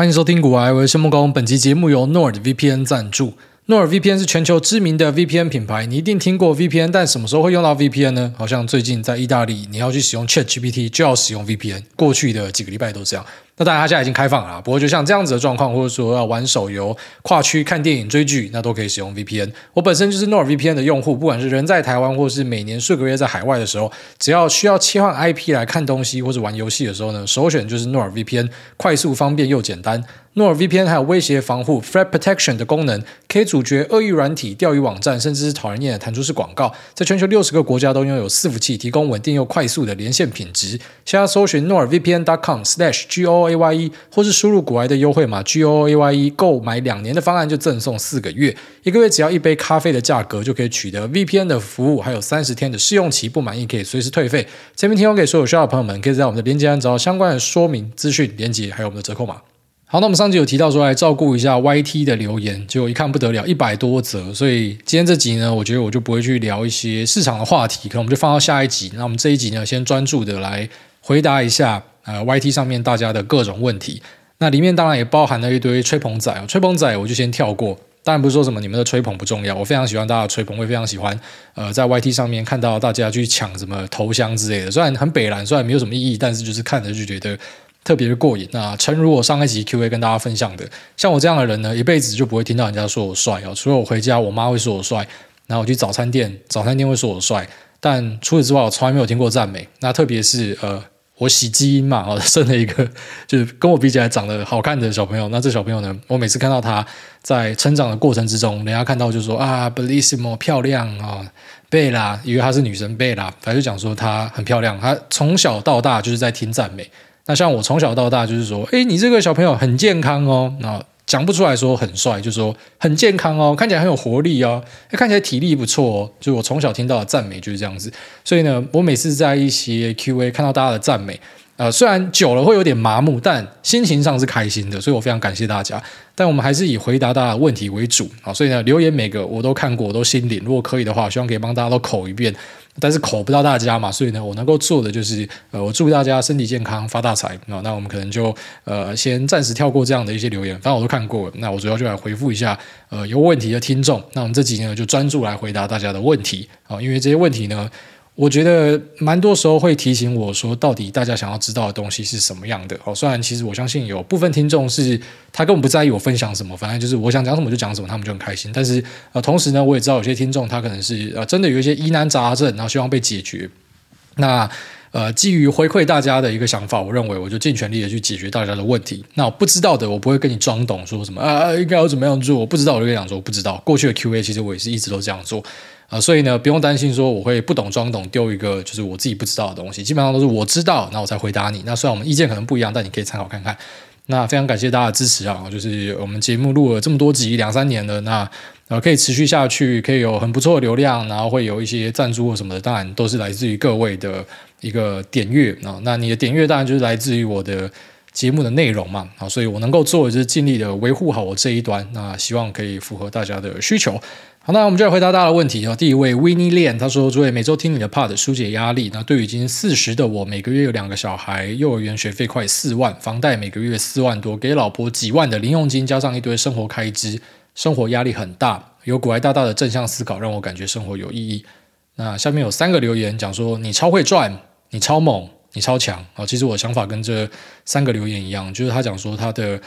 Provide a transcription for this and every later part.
欢迎收听古玩，我是申木工。本期节目由 NordVPN 赞助。NordVPN 是全球知名的 VPN 品牌，你一定听过 VPN，但什么时候会用到 VPN 呢？好像最近在意大利，你要去使用 ChatGPT 就要使用 VPN。过去的几个礼拜都这样。那当然，它现在已经开放了。不过，就像这样子的状况，或者说要玩手游、跨区看电影、追剧，那都可以使用 VPN。我本身就是 NordVPN 的用户，不管是人在台湾，或是每年数个月在海外的时候，只要需要切换 IP 来看东西或者玩游戏的时候呢，首选就是 NordVPN，快速、方便又简单。NORVPN 还有威胁防护 （Threat Protection） 的功能，可以阻绝恶意软体、钓鱼网站，甚至是讨人厌的弹出式广告。在全球六十个国家都拥有伺服器，提供稳定又快速的连线品质。现在搜寻 NordVPN.com/goaye，或是输入股癌的优惠码 goaye，购买两年的方案就赠送四个月，一个月只要一杯咖啡的价格就可以取得 VPN 的服务，还有三十天的试用期，不满意可以随时退费。前面提供给所有需要的朋友们，可以在我们的链接上找到相关的说明资讯、链接，还有我们的折扣码。好，那我们上集有提到说来照顾一下 YT 的留言，结果一看不得了，一百多则，所以今天这集呢，我觉得我就不会去聊一些市场的话题，可能我们就放到下一集。那我们这一集呢，先专注的来回答一下呃 YT 上面大家的各种问题。那里面当然也包含了一堆吹捧仔，吹捧仔我就先跳过。当然不是说什么你们的吹捧不重要，我非常喜欢大家的吹捧，我也非常喜欢呃在 YT 上面看到大家去抢什么头香之类的，虽然很北蓝，虽然没有什么意义，但是就是看着就觉得。特别的过瘾。那诚如我上一集 Q&A 跟大家分享的，像我这样的人呢，一辈子就不会听到人家说我帅哦。除了我回家，我妈会说我帅；然后我去早餐店，早餐店会说我帅。但除此之外，我从来没有听过赞美。那特别是呃，我喜基因嘛，哦，生了一个就是跟我比起来长得好看的小朋友。那这小朋友呢，我每次看到他在成长的过程之中，人家看到就说啊，Bellissimo 漂亮啊，贝拉，以为她是女神贝拉，反正就讲说她很漂亮。她从小到大就是在听赞美。那像我从小到大就是说，诶，你这个小朋友很健康哦。那讲不出来说很帅，就说很健康哦，看起来很有活力哦，看起来体力不错哦。就我从小听到的赞美就是这样子。所以呢，我每次在一些 Q&A 看到大家的赞美，呃，虽然久了会有点麻木，但心情上是开心的。所以我非常感谢大家。但我们还是以回答大家的问题为主啊。所以呢，留言每个我都看过，我都心领。如果可以的话，希望可以帮大家都口一遍。但是口不到大家嘛，所以呢，我能够做的就是，呃，我祝大家身体健康，发大财。那那我们可能就，呃，先暂时跳过这样的一些留言，反正我都看过了。那我主要就来回复一下，呃，有问题的听众。那我们这几天呢，就专注来回答大家的问题啊，因为这些问题呢。我觉得蛮多时候会提醒我说，到底大家想要知道的东西是什么样的。哦，虽然其实我相信有部分听众是他根本不在意我分享什么，反正就是我想讲什么就讲什么，他们就很开心。但是呃，同时呢，我也知道有些听众他可能是呃真的有一些疑难杂症，然后希望被解决。那呃，基于回馈大家的一个想法，我认为我就尽全力的去解决大家的问题。那我不知道的，我不会跟你装懂，说什么啊应该要怎么样做？我不知道，我就跟你讲说我不知道。过去的 Q&A 其实我也是一直都这样做。啊、所以呢，不用担心说我会不懂装懂丢一个就是我自己不知道的东西，基本上都是我知道，那我才回答你。那虽然我们意见可能不一样，但你可以参考看看。那非常感谢大家的支持啊，就是我们节目录了这么多集，两三年了，那呃可以持续下去，可以有很不错的流量，然后会有一些赞助或什么的，当然都是来自于各位的一个点阅啊。那你的点阅当然就是来自于我的节目的内容嘛，啊，所以我能够做的就是尽力的维护好我这一端，那希望可以符合大家的需求。好，那我们就来回答大家的问题。第一位 Winnie Lian 他说：“诸位每周听你的 Pod 疏解压力。那对于已经四十的我，每个月有两个小孩，幼儿园学费快四万，房贷每个月四万多，给老婆几万的零用金，加上一堆生活开支，生活压力很大。有股癌大大的正向思考，让我感觉生活有意义。”那下面有三个留言讲说：“你超会赚，你超猛，你超强。”啊，其实我想法跟这三个留言一样，就是他讲说他的。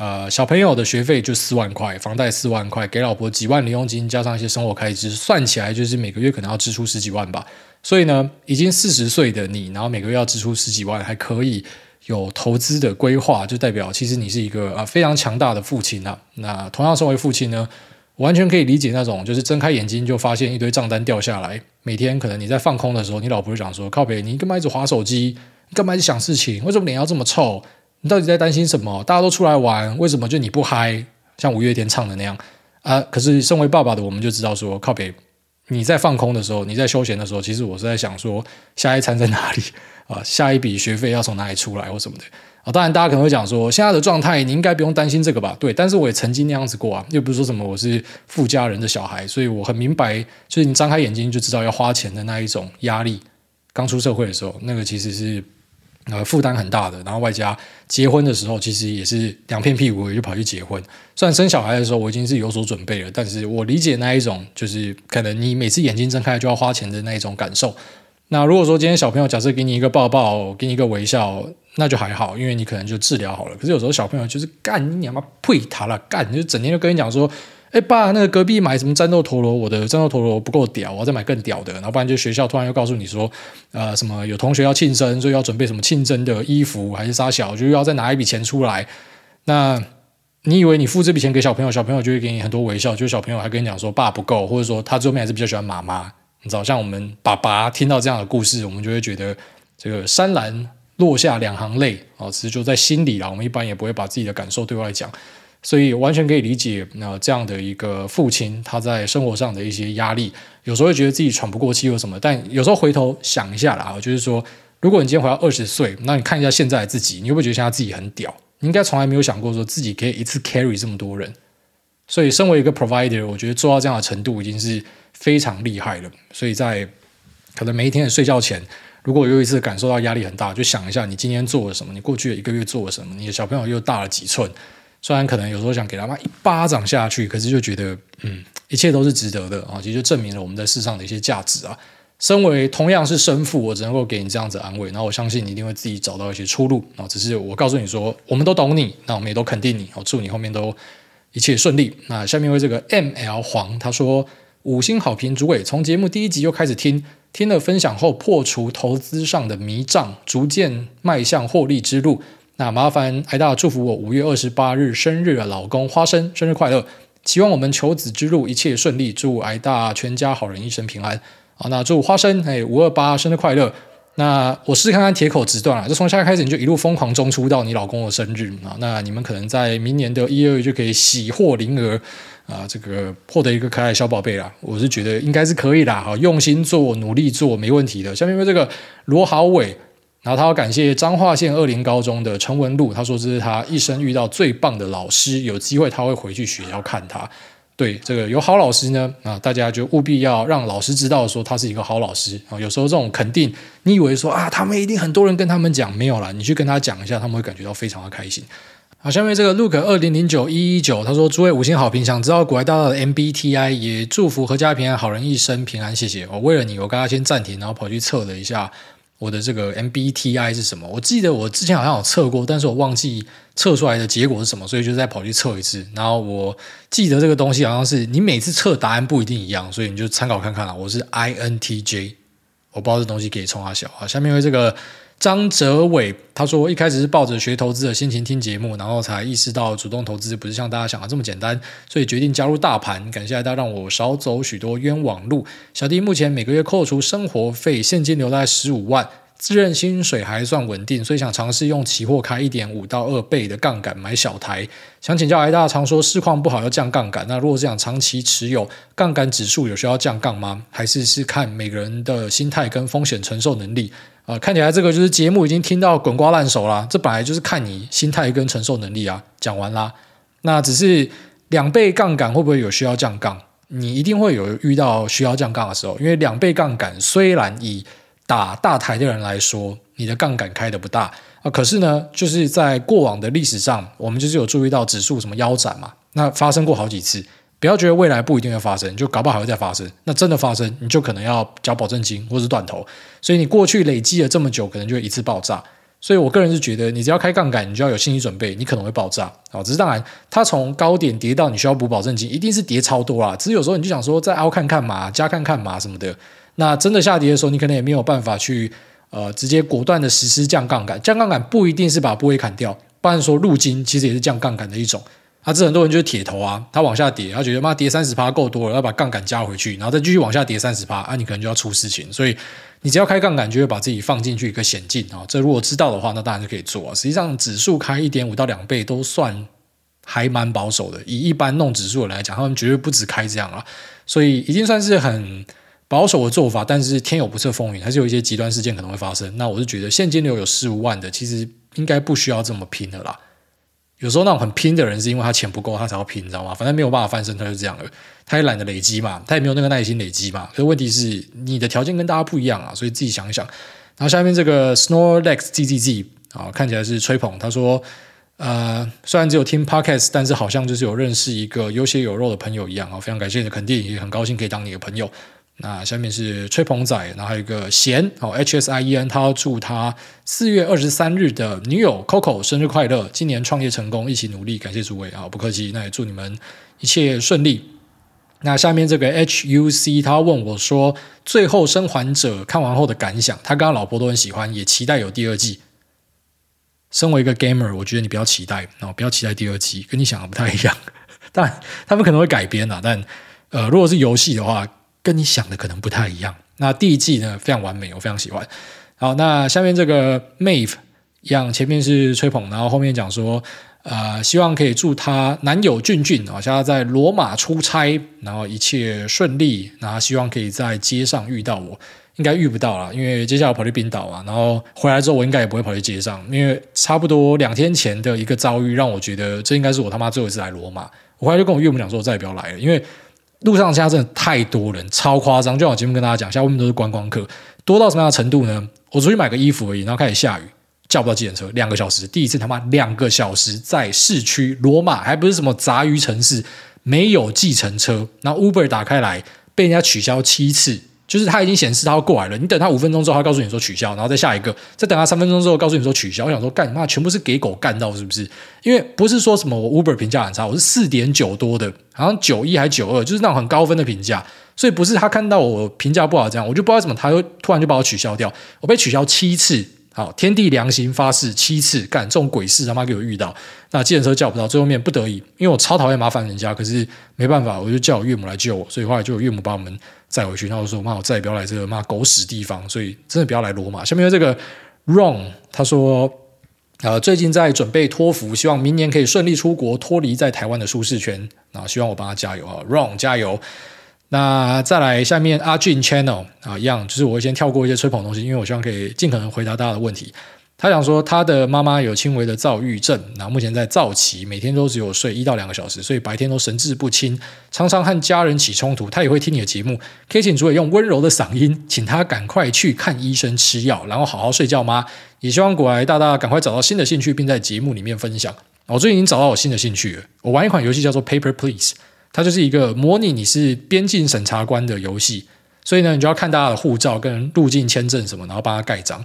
呃，小朋友的学费就四万块，房贷四万块，给老婆几万零用金，加上一些生活开支，算起来就是每个月可能要支出十几万吧。所以呢，已经四十岁的你，然后每个月要支出十几万，还可以有投资的规划，就代表其实你是一个啊非常强大的父亲啊。那同样身为父亲呢，完全可以理解那种就是睁开眼睛就发现一堆账单掉下来，每天可能你在放空的时候，你老婆就讲说：“靠北，你干嘛一直划手机？干嘛一直想事情？为什么脸要这么臭？”你到底在担心什么？大家都出来玩，为什么就你不嗨？像五月天唱的那样啊？可是身为爸爸的我们就知道说，靠北，你在放空的时候，你在休闲的时候，其实我是在想说，下一餐在哪里啊？下一笔学费要从哪里出来或什么的啊？当然，大家可能会讲说，现在的状态你应该不用担心这个吧？对，但是我也曾经那样子过啊，又不是说什么我是富家人的小孩，所以我很明白，就是你张开眼睛就知道要花钱的那一种压力。刚出社会的时候，那个其实是。呃负担很大的，然后外加结婚的时候，其实也是两片屁股也就跑去结婚。虽然生小孩的时候我已经是有所准备了，但是我理解那一种就是可能你每次眼睛睁开就要花钱的那一种感受。那如果说今天小朋友假设给你一个抱抱，给你一个微笑，那就还好，因为你可能就治疗好了。可是有时候小朋友就是干你娘妈呸他了，干就整天就跟你讲说，哎爸，那个隔壁买什么战斗陀螺，我的战斗陀螺不够屌，我要再买更屌的。然后不然就学校突然又告诉你说，呃什么有同学要庆生，所以要准备什么庆生的衣服，还是杀小，就要再拿一笔钱出来。那你以为你付这笔钱给小朋友，小朋友就会给你很多微笑，就小朋友还跟你讲说爸不够，或者说他最后面还是比较喜欢妈妈。你知道，像我们爸爸听到这样的故事，我们就会觉得这个潸然落下两行泪啊，其实就在心里啦。我们一般也不会把自己的感受对外讲，所以完全可以理解那这样的一个父亲他在生活上的一些压力，有时候会觉得自己喘不过气或什么，但有时候回头想一下啦，就是说，如果你今天回到二十岁，那你看一下现在的自己，你会不会觉得现在自己很屌？你应该从来没有想过说自己可以一次 carry 这么多人。所以，身为一个 provider，我觉得做到这样的程度已经是非常厉害了。所以在可能每一天的睡觉前，如果有一次感受到压力很大，就想一下你今天做了什么，你过去的一个月做了什么，你的小朋友又大了几寸。虽然可能有时候想给他妈一巴掌下去，可是就觉得嗯，一切都是值得的啊！其实就证明了我们在世上的一些价值啊。身为同样是生父，我只能够给你这样子安慰，那我相信你一定会自己找到一些出路啊。只是我告诉你说，我们都懂你，那我们也都肯定你，我祝你后面都。一切顺利。那下面为这个 M L 黄他说五星好评，主委从节目第一集就开始听，听了分享后破除投资上的迷障，逐渐迈向获利之路。那麻烦艾大祝福我五月二十八日生日的老公花生生日快乐，希望我们求子之路一切顺利，祝艾大全家好人一生平安。好，那祝花生哎五二八生日快乐。那我试试看看铁口直断啊，就从现在开始你就一路疯狂中出到你老公的生日啊！那你们可能在明年的一二月就可以喜获麟儿啊，这个获得一个可爱的小宝贝啦。我是觉得应该是可以啦，好，用心做，努力做，没问题的。下面为这个罗豪伟，然后他要感谢彰化县二林高中的陈文路，他说这是他一生遇到最棒的老师，有机会他会回去学校看他。对这个有好老师呢啊，大家就务必要让老师知道说他是一个好老师啊。有时候这种肯定，你以为说啊，他们一定很多人跟他们讲没有啦，你去跟他讲一下，他们会感觉到非常的开心。好，下面这个 look 二零零九一一九，他说诸位五星好评，想知道国外大道的 MBTI，也祝福阖家平安，好人一生平安，谢谢。我为了你，我刚刚先暂停，然后跑去测了一下。我的这个 MBTI 是什么？我记得我之前好像有测过，但是我忘记测出来的结果是什么，所以就再跑去测一次。然后我记得这个东西好像是你每次测答案不一定一样，所以你就参考看看啦。我是 INTJ，我不知道这东西可以冲他小啊。下面为这个。张哲伟他说：“一开始是抱着学投资的心情听节目，然后才意识到主动投资不是像大家想的这么简单，所以决定加入大盘。感谢大家让我少走许多冤枉路。小弟目前每个月扣除生活费，现金流大概十五万。”自认薪水还算稳定，所以想尝试用期货开一点五到二倍的杠杆买小台。想请教癌大，常说市况不好要降杠杆，那如果是想长期持有，杠杆指数有需要降杠吗？还是是看每个人的心态跟风险承受能力？啊、呃，看起来这个就是节目已经听到滚瓜烂熟啦。这本来就是看你心态跟承受能力啊。讲完啦，那只是两倍杠杆会不会有需要降杠？你一定会有遇到需要降杠的时候，因为两倍杠杆虽然以打大台的人来说，你的杠杆开得不大啊，可是呢，就是在过往的历史上，我们就是有注意到指数什么腰斩嘛，那发生过好几次。不要觉得未来不一定会发生，就搞不好还会再发生。那真的发生，你就可能要交保证金或是断头。所以你过去累积了这么久，可能就一次爆炸。所以我个人是觉得，你只要开杠杆，你就要有心理准备，你可能会爆炸啊。只是当然，它从高点跌到你需要补保证金，一定是跌超多啦。只是有时候你就想说，再凹看看嘛，加看看嘛什么的。那真的下跌的时候，你可能也没有办法去呃直接果断的实施降杠杆。降杠杆不一定是把部位砍掉，不然说入金其实也是降杠杆的一种。啊，这很多人就是铁头啊，他往下跌，他觉得妈跌三十趴够多了，要把杠杆加回去，然后再继续往下跌三十趴，啊，你可能就要出事情。所以你只要开杠杆，就会把自己放进去一个险境啊。这如果知道的话，那当然就可以做啊。实际上指数开一点五到两倍都算还蛮保守的，以一般弄指数的来讲，他们绝对不止开这样啊。所以已经算是很。保守的做法，但是天有不测风云，还是有一些极端事件可能会发生。那我是觉得现金流有四五万的，其实应该不需要这么拼的啦。有时候那种很拼的人，是因为他钱不够，他才要拼，你知道吗？反正没有办法翻身，他就这样了。他也懒得累积嘛，他也没有那个耐心累积嘛。所以问题是，你的条件跟大家不一样啊，所以自己想一想。然后下面这个 Snorlax GGG 啊，看起来是吹捧，他说。呃，虽然只有听 podcast，但是好像就是有认识一个有血有肉的朋友一样啊！非常感谢你的肯定，也很高兴可以当你的朋友。那下面是吹捧仔，然后还有一个贤哦，H S I E N，他要祝他四月二十三日的女友 Coco 生日快乐，今年创业成功，一起努力，感谢诸位啊！不客气，那也祝你们一切顺利。那下面这个 H U C，他问我说，最后生还者看完后的感想，他跟他老婆都很喜欢，也期待有第二季。身为一个 gamer，我觉得你不要期待，然后不要期待第二季，跟你想的不太一样。当然，他们可能会改编啊，但呃，如果是游戏的话，跟你想的可能不太一样。那第一季呢，非常完美，我非常喜欢。好，那下面这个 Mave 一样，前面是吹捧，然后后面讲说，呃，希望可以祝她男友俊俊啊，现在在罗马出差，然后一切顺利，然后希望可以在街上遇到我。应该遇不到了，因为接下来我跑去冰岛啊，然后回来之后我应该也不会跑去街上，因为差不多两天前的一个遭遇让我觉得这应该是我他妈最后一次来罗马。我后来就跟我岳母讲说，我再也不要来了，因为路上现在真的太多人，超夸张。就像我节目跟大家讲，现在外面都是观光客，多到什么样的程度呢？我出去买个衣服而已，然后开始下雨，叫不到计程车，两个小时，第一次他妈两个小时在市区罗马，还不是什么杂鱼城市，没有计程车，然后 Uber 打开来被人家取消七次。就是他已经显示他要过来了，你等他五分钟之后，他告诉你说取消，然后再下一个，再等他三分钟之后告诉你说取消。我想说，干你妈，全部是给狗干到是不是？因为不是说什么我 Uber 评价很差，我是四点九多的，好像九一还九二，就是那种很高分的评价。所以不是他看到我评价不好这样，我就不知道怎么他又突然就把我取消掉。我被取消七次，好，天地良心发誓七次，干这种鬼事他妈给我遇到。那计程车叫不到，最后面不得已，因为我超讨厌麻烦人家，可是没办法，我就叫我岳母来救我，所以后来就有岳母把我们。再回去，然后说：“妈，我再也不要来这个妈狗屎地方，所以真的不要来罗马。”下面这个 Ron，他说：“呃，最近在准备托福，希望明年可以顺利出国，脱离在台湾的舒适圈。那希望我帮他加油啊，Ron 加油。那再来下面阿俊 Channel 啊，一样，就是我会先跳过一些吹捧的东西，因为我希望可以尽可能回答大家的问题。”他想说，他的妈妈有轻微的躁郁症，然后目前在躁期，每天都只有睡一到两个小时，所以白天都神志不清，常常和家人起冲突。他也会听你的节目，可以请主委用温柔的嗓音，请他赶快去看医生吃药，然后好好睡觉吗？也希望股癌大大赶快找到新的兴趣，并在节目里面分享。我最近已经找到我新的兴趣了，我玩一款游戏叫做 Paper Please，它就是一个模拟你是边境审查官的游戏，所以呢，你就要看大家的护照跟入境签证什么，然后帮他盖章。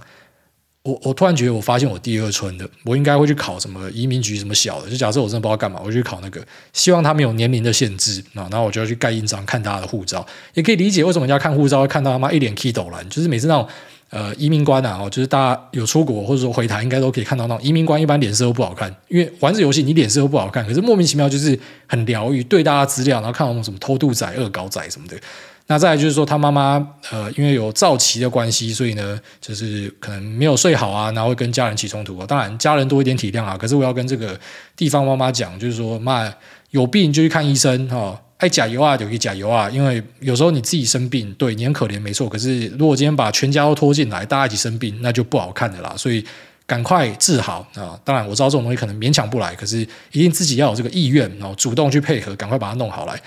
我我突然觉得，我发现我第二春的，我应该会去考什么移民局什么小的。就假设我真的不知道干嘛，我就去考那个，希望他没有年龄的限制啊。然后我就要去盖印章，看大家的护照，也可以理解为什么人家看护照会看到他妈一脸气抖然。就是每次那种呃移民官啊，就是大家有出国或者说回台，应该都可以看到那种移民官，一般脸色都不好看，因为玩这游戏你脸色都不好看，可是莫名其妙就是很疗愈，对大家资料，然后看到什么偷渡仔、恶搞仔什么的。那再来就是说，他妈妈呃，因为有躁期的关系，所以呢，就是可能没有睡好啊，然后会跟家人起冲突啊。当然，家人多一点体谅啊。可是我要跟这个地方妈妈讲，就是说，妈有病就去看医生哈，爱加油啊就去加油啊。因为有时候你自己生病，对你很可怜没错。可是如果今天把全家都拖进来，大家一起生病，那就不好看的啦。所以赶快治好啊！当然我知道这种东西可能勉强不来，可是一定自己要有这个意愿，然后主动去配合，赶快把它弄好来。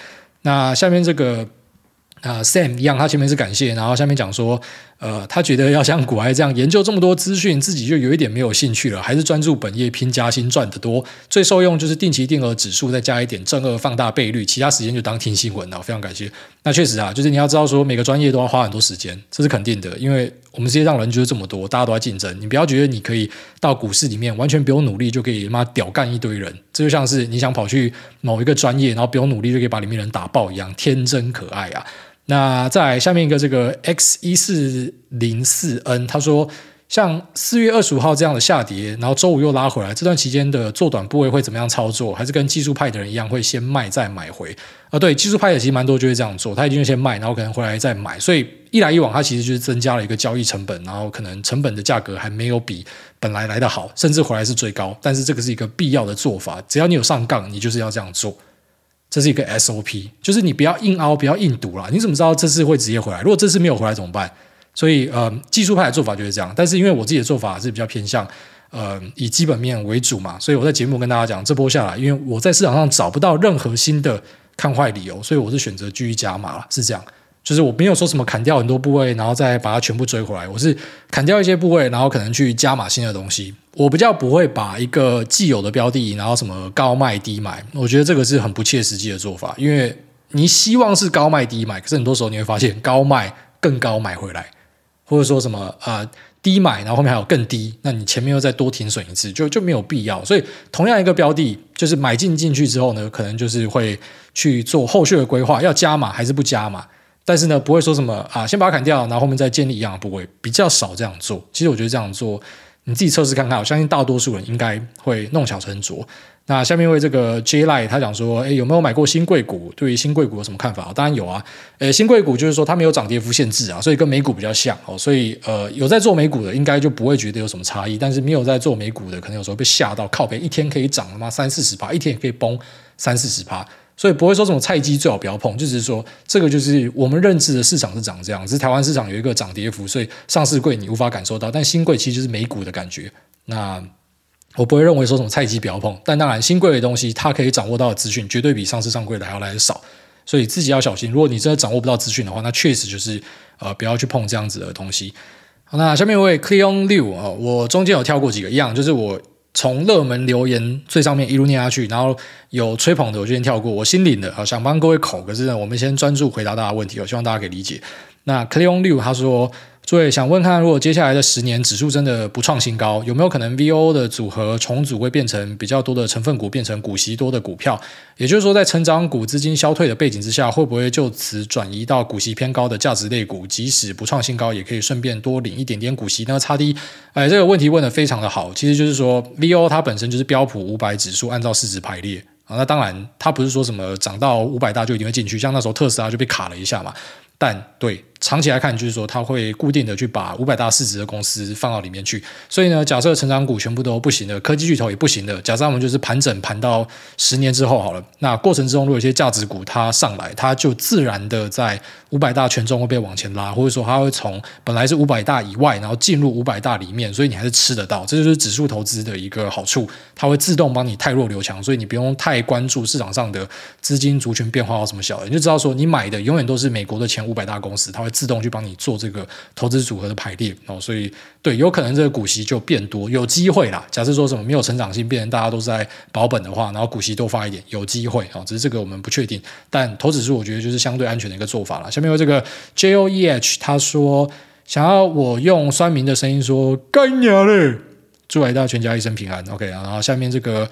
那下面这个。啊、，Sam 一样，他前面是感谢，然后下面讲说，呃，他觉得要像股癌这样研究这么多资讯，自己就有一点没有兴趣了，还是专注本业拼加薪赚得多，最受用就是定期定额指数，再加一点正二放大倍率，其他时间就当听新闻了。非常感谢。那确实啊，就是你要知道说每个专业都要花很多时间，这是肯定的，因为我们世界上人就是这么多，大家都在竞争，你不要觉得你可以到股市里面完全不用努力就可以妈屌干一堆人，这就像是你想跑去某一个专业，然后不用努力就可以把里面人打爆一样，天真可爱啊。那在下面一个这个 X 一四零四 N，他说像四月二十五号这样的下跌，然后周五又拉回来，这段期间的做短部位会怎么样操作？还是跟技术派的人一样，会先卖再买回？啊，对，技术派的其实蛮多就会这样做，他一定会先卖，然后可能回来再买，所以一来一往，它其实就是增加了一个交易成本，然后可能成本的价格还没有比本来来的好，甚至回来是最高，但是这个是一个必要的做法，只要你有上杠，你就是要这样做。这是一个 SOP，就是你不要硬凹，不要硬赌了。你怎么知道这次会直接回来？如果这次没有回来怎么办？所以，呃，技术派的做法就是这样。但是因为我自己的做法是比较偏向，呃，以基本面为主嘛，所以我在节目跟大家讲，这波下来，因为我在市场上找不到任何新的看坏理由，所以我是选择继续加码，是这样。就是我没有说什么砍掉很多部位，然后再把它全部追回来。我是砍掉一些部位，然后可能去加码新的东西。我比较不会把一个既有的标的，然后什么高卖低买，我觉得这个是很不切实际的做法。因为你希望是高卖低买，可是很多时候你会发现高卖更高买回来，或者说什么、呃、低买，然后后面还有更低，那你前面又再多停损一次，就就没有必要。所以同样一个标的，就是买进进去之后呢，可能就是会去做后续的规划，要加码还是不加码。但是呢，不会说什么啊，先把它砍掉，然后后面再建立一样的部位，比较少这样做。其实我觉得这样做，你自己测试看看。我相信大多数人应该会弄巧成拙。那下面为这个 J Light 他讲说，诶，有没有买过新贵股？对于新贵股有什么看法？当然有啊。诶，新贵股就是说它没有涨跌幅限制啊，所以跟美股比较像哦。所以呃，有在做美股的，应该就不会觉得有什么差异。但是没有在做美股的，可能有时候被吓到，靠北一天可以涨了吗？三四十趴，一天也可以崩三四十趴。所以不会说什么菜鸡最好不要碰，就是说这个就是我们认知的市场是长这样。只是台湾市场有一个涨跌幅，所以上市贵你无法感受到，但新贵其实就是美股的感觉。那我不会认为说什么菜鸡不要碰，但当然新贵的东西它可以掌握到的资讯绝对比上市上柜的还要来得少，所以自己要小心。如果你真的掌握不到资讯的话，那确实就是呃不要去碰这样子的东西。好，那下面一位 Cleon 六啊，我中间有跳过几个一样，就是我。从热门留言最上面一路念下去，然后有吹捧的我就先跳过，我心领的，好想帮各位口，可是呢，我们先专注回答大家问题，我希望大家可以理解。那 Cleon 六他说。所以想问看，如果接下来的十年指数真的不创新高，有没有可能 VO 的组合重组会变成比较多的成分股变成股息多的股票？也就是说，在成长股资金消退的背景之下，会不会就此转移到股息偏高的价值类股？即使不创新高，也可以顺便多领一点点股息呢？差低，哎，这个问题问得非常的好。其实就是说，VO 它本身就是标普五百指数按照市值排列啊。那当然，它不是说什么涨到五百大就一定会进去，像那时候特斯拉就被卡了一下嘛。但对。长期来看，就是说它会固定的去把五百大市值的公司放到里面去。所以呢，假设成长股全部都不行的，科技巨头也不行的，假设我们就是盘整盘到十年之后好了。那过程之中，如果有些价值股它上来，它就自然的在五百大权重会被往前拉，或者说它会从本来是五百大以外，然后进入五百大里面，所以你还是吃得到。这就是指数投资的一个好处，它会自动帮你汰弱留强，所以你不用太关注市场上的资金族群变化或什么小的，你就知道说你买的永远都是美国的前五百大公司，它会自动去帮你做这个投资组合的排列哦，所以对，有可能这个股息就变多，有机会啦。假设说什么没有成长性，变成大家都在保本的话，然后股息多发一点，有机会啊，只是这个我们不确定。但投指数我觉得就是相对安全的一个做法了。下面有这个 J O E H，他说想要我用酸民的声音说干娘嘞，祝大家全家一生平安。OK，然后下面这个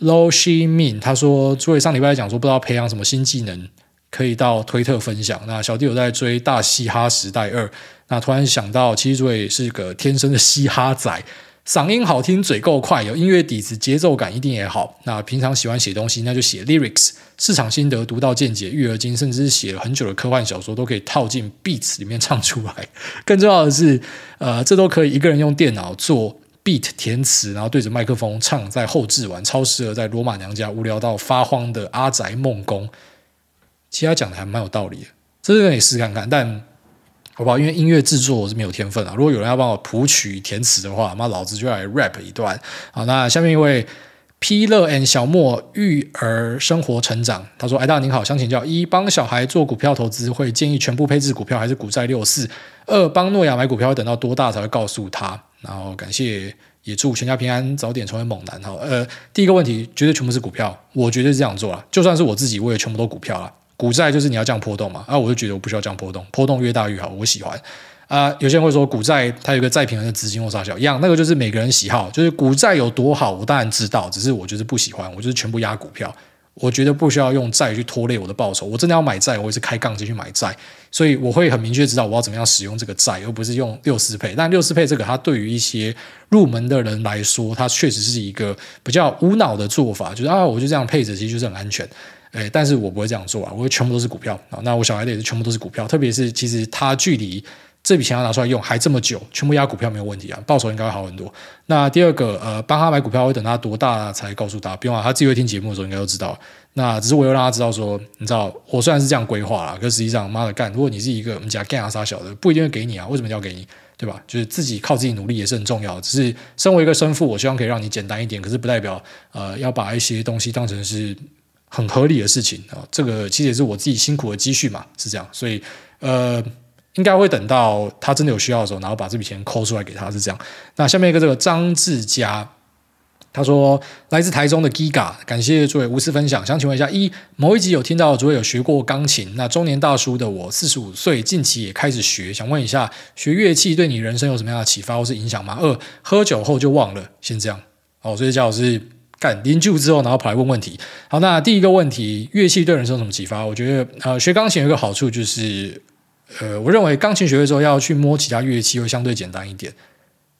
Low She Min，他说诸位上礼拜讲说不知道培养什么新技能。可以到推特分享。那小弟有在追《大嘻哈时代二》，那突然想到，其实这位是个天生的嘻哈仔，嗓音好听，嘴够快，有音乐底子，节奏感一定也好。那平常喜欢写东西，那就写 lyrics，市场心得、独到见解、育儿经，甚至是写了很久的科幻小说，都可以套进 beats 里面唱出来。更重要的是，呃，这都可以一个人用电脑做 beat 填词，然后对着麦克风唱，在后置完，超适合在罗马娘家无聊到发慌的阿宅梦工。其他讲的还蛮有道理的，这个可以试看看。但好不好？因为音乐制作我是没有天分啊。如果有人要帮我谱曲填词的话，那老子就来 rap 一段。好，那下面一位 P 乐 and 小莫育儿生活成长，他说：“哎大您好，想请教一，帮小孩做股票投资会建议全部配置股票还是股债六四？二，帮诺亚买股票会等到多大才会告诉他？然后感谢，也祝全家平安，早点成为猛男。好，呃，第一个问题绝对全部是股票，我绝对是这样做啊。就算是我自己，我也全部都股票啊。”股债就是你要降波动嘛，啊，我就觉得我不需要降波动，波动越大越好，我喜欢。啊，有些人会说股债它有个再平衡的资金或啥小一样，那个就是每个人喜好，就是股债有多好，我当然知道，只是我就是不喜欢，我就是全部压股票，我觉得不需要用债去拖累我的报酬，我真的要买债，我也是开杠进去买债，所以我会很明确知道我要怎么样使用这个债，而不是用六四配。但六四配这个，它对于一些入门的人来说，它确实是一个比较无脑的做法，就是啊，我就这样配置，其实就是很安全。诶，但是我不会这样做啊，我会全部都是股票啊。那我小孩的也是全部都是股票，特别是其实他距离这笔钱要拿出来用还这么久，全部压股票没有问题啊，报酬应该会好很多。那第二个，呃，帮他买股票会等他多大才告诉他？不用啊，他自己会听节目的时候应该都知道。那只是我又让他知道说，你知道，我虽然是这样规划啦，可实际上妈的干，如果你是一个我们家干啥啥小的，不一定会给你啊。为什么要给你？对吧？就是自己靠自己努力也是很重要的。只是身为一个生父，我希望可以让你简单一点，可是不代表呃要把一些东西当成是。很合理的事情啊，这个其实也是我自己辛苦的积蓄嘛，是这样，所以呃，应该会等到他真的有需要的时候，然后把这笔钱抠出来给他，是这样。那下面一个这个张志佳。他说：“来自台中的 Giga，感谢诸位无私分享。想请问一下，一某一集有听到诸位有学过钢琴，那中年大叔的我，四十五岁，近期也开始学，想问一下，学乐器对你人生有什么样的启发或是影响吗？二喝酒后就忘了，先这样。哦，所以叫我是干临酒之后，然后跑来问问题。好，那第一个问题，乐器对人生有什么启发？我觉得，呃，学钢琴有一个好处就是，呃，我认为钢琴学的时候要去摸其他乐器会相对简单一点，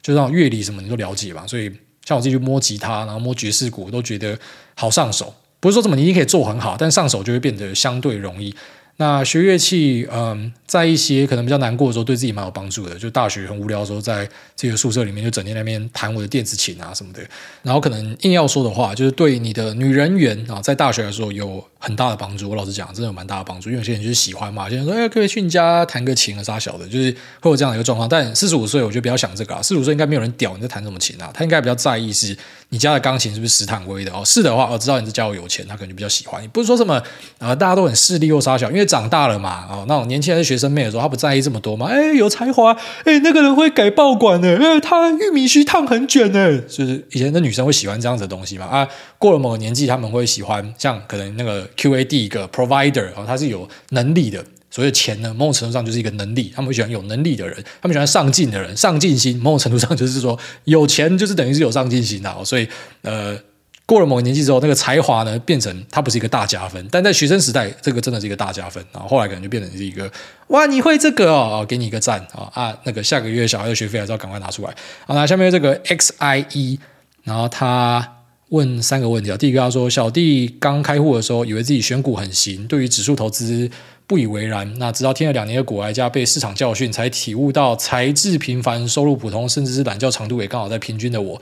就让乐理什么你都了解吧，所以。”像我自己去摸吉他，然后摸爵士鼓，我都觉得好上手。不是说怎么你一定可以做很好，但上手就会变得相对容易。那学乐器，嗯，在一些可能比较难过的时候，对自己蛮有帮助的。就大学很无聊的时候，在这个宿舍里面就整天在那边弹我的电子琴啊什么的。然后可能硬要说的话，就是对你的女人缘啊，在大学的时候有很大的帮助。我老实讲，真的有蛮大的帮助。因为有些人就是喜欢嘛，有些人说，哎，可不可以去你家弹个琴啊，啥小的，就是会有这样的一个状况。但四十五岁，我觉得不要想这个啊。四十五岁应该没有人屌你在弹什么琴啊。他应该比较在意是你家的钢琴是不是史坦威的哦。是的话，我知道你是家有有钱，他可能就比较喜欢你。不是说什么啊、大家都很势利又杀小，因为。长大了嘛，哦，那种年轻人学生妹的时候，他不在意这么多嘛？哎，有才华，哎，那个人会改爆管的，哎，他玉米须烫很卷呢，就是以前的女生会喜欢这样子的东西嘛？啊，过了某个年纪，他们会喜欢像可能那个 QAD 一个 provider 哦，他是有能力的，所以钱呢，某种程度上就是一个能力，他们喜欢有能力的人，他们喜欢上进的人，上进心，某种程度上就是说有钱就是等于是有上进心的，所以呃。过了某个年纪之后，那个才华呢，变成它不是一个大加分，但在学生时代，这个真的是一个大加分。然后后来可能就变成是一个，哇，你会这个哦，给你一个赞啊啊！那个下个月小孩的学费还是要赶快拿出来。好，那下面这个 XIE，然后他问三个问题啊。第一个他说，小弟刚开户的时候，以为自己选股很行，对于指数投资不以为然。那直到听了两年的股癌家被市场教训，才体悟到材质平凡，收入普通，甚至是懒觉长度也刚好在平均的我。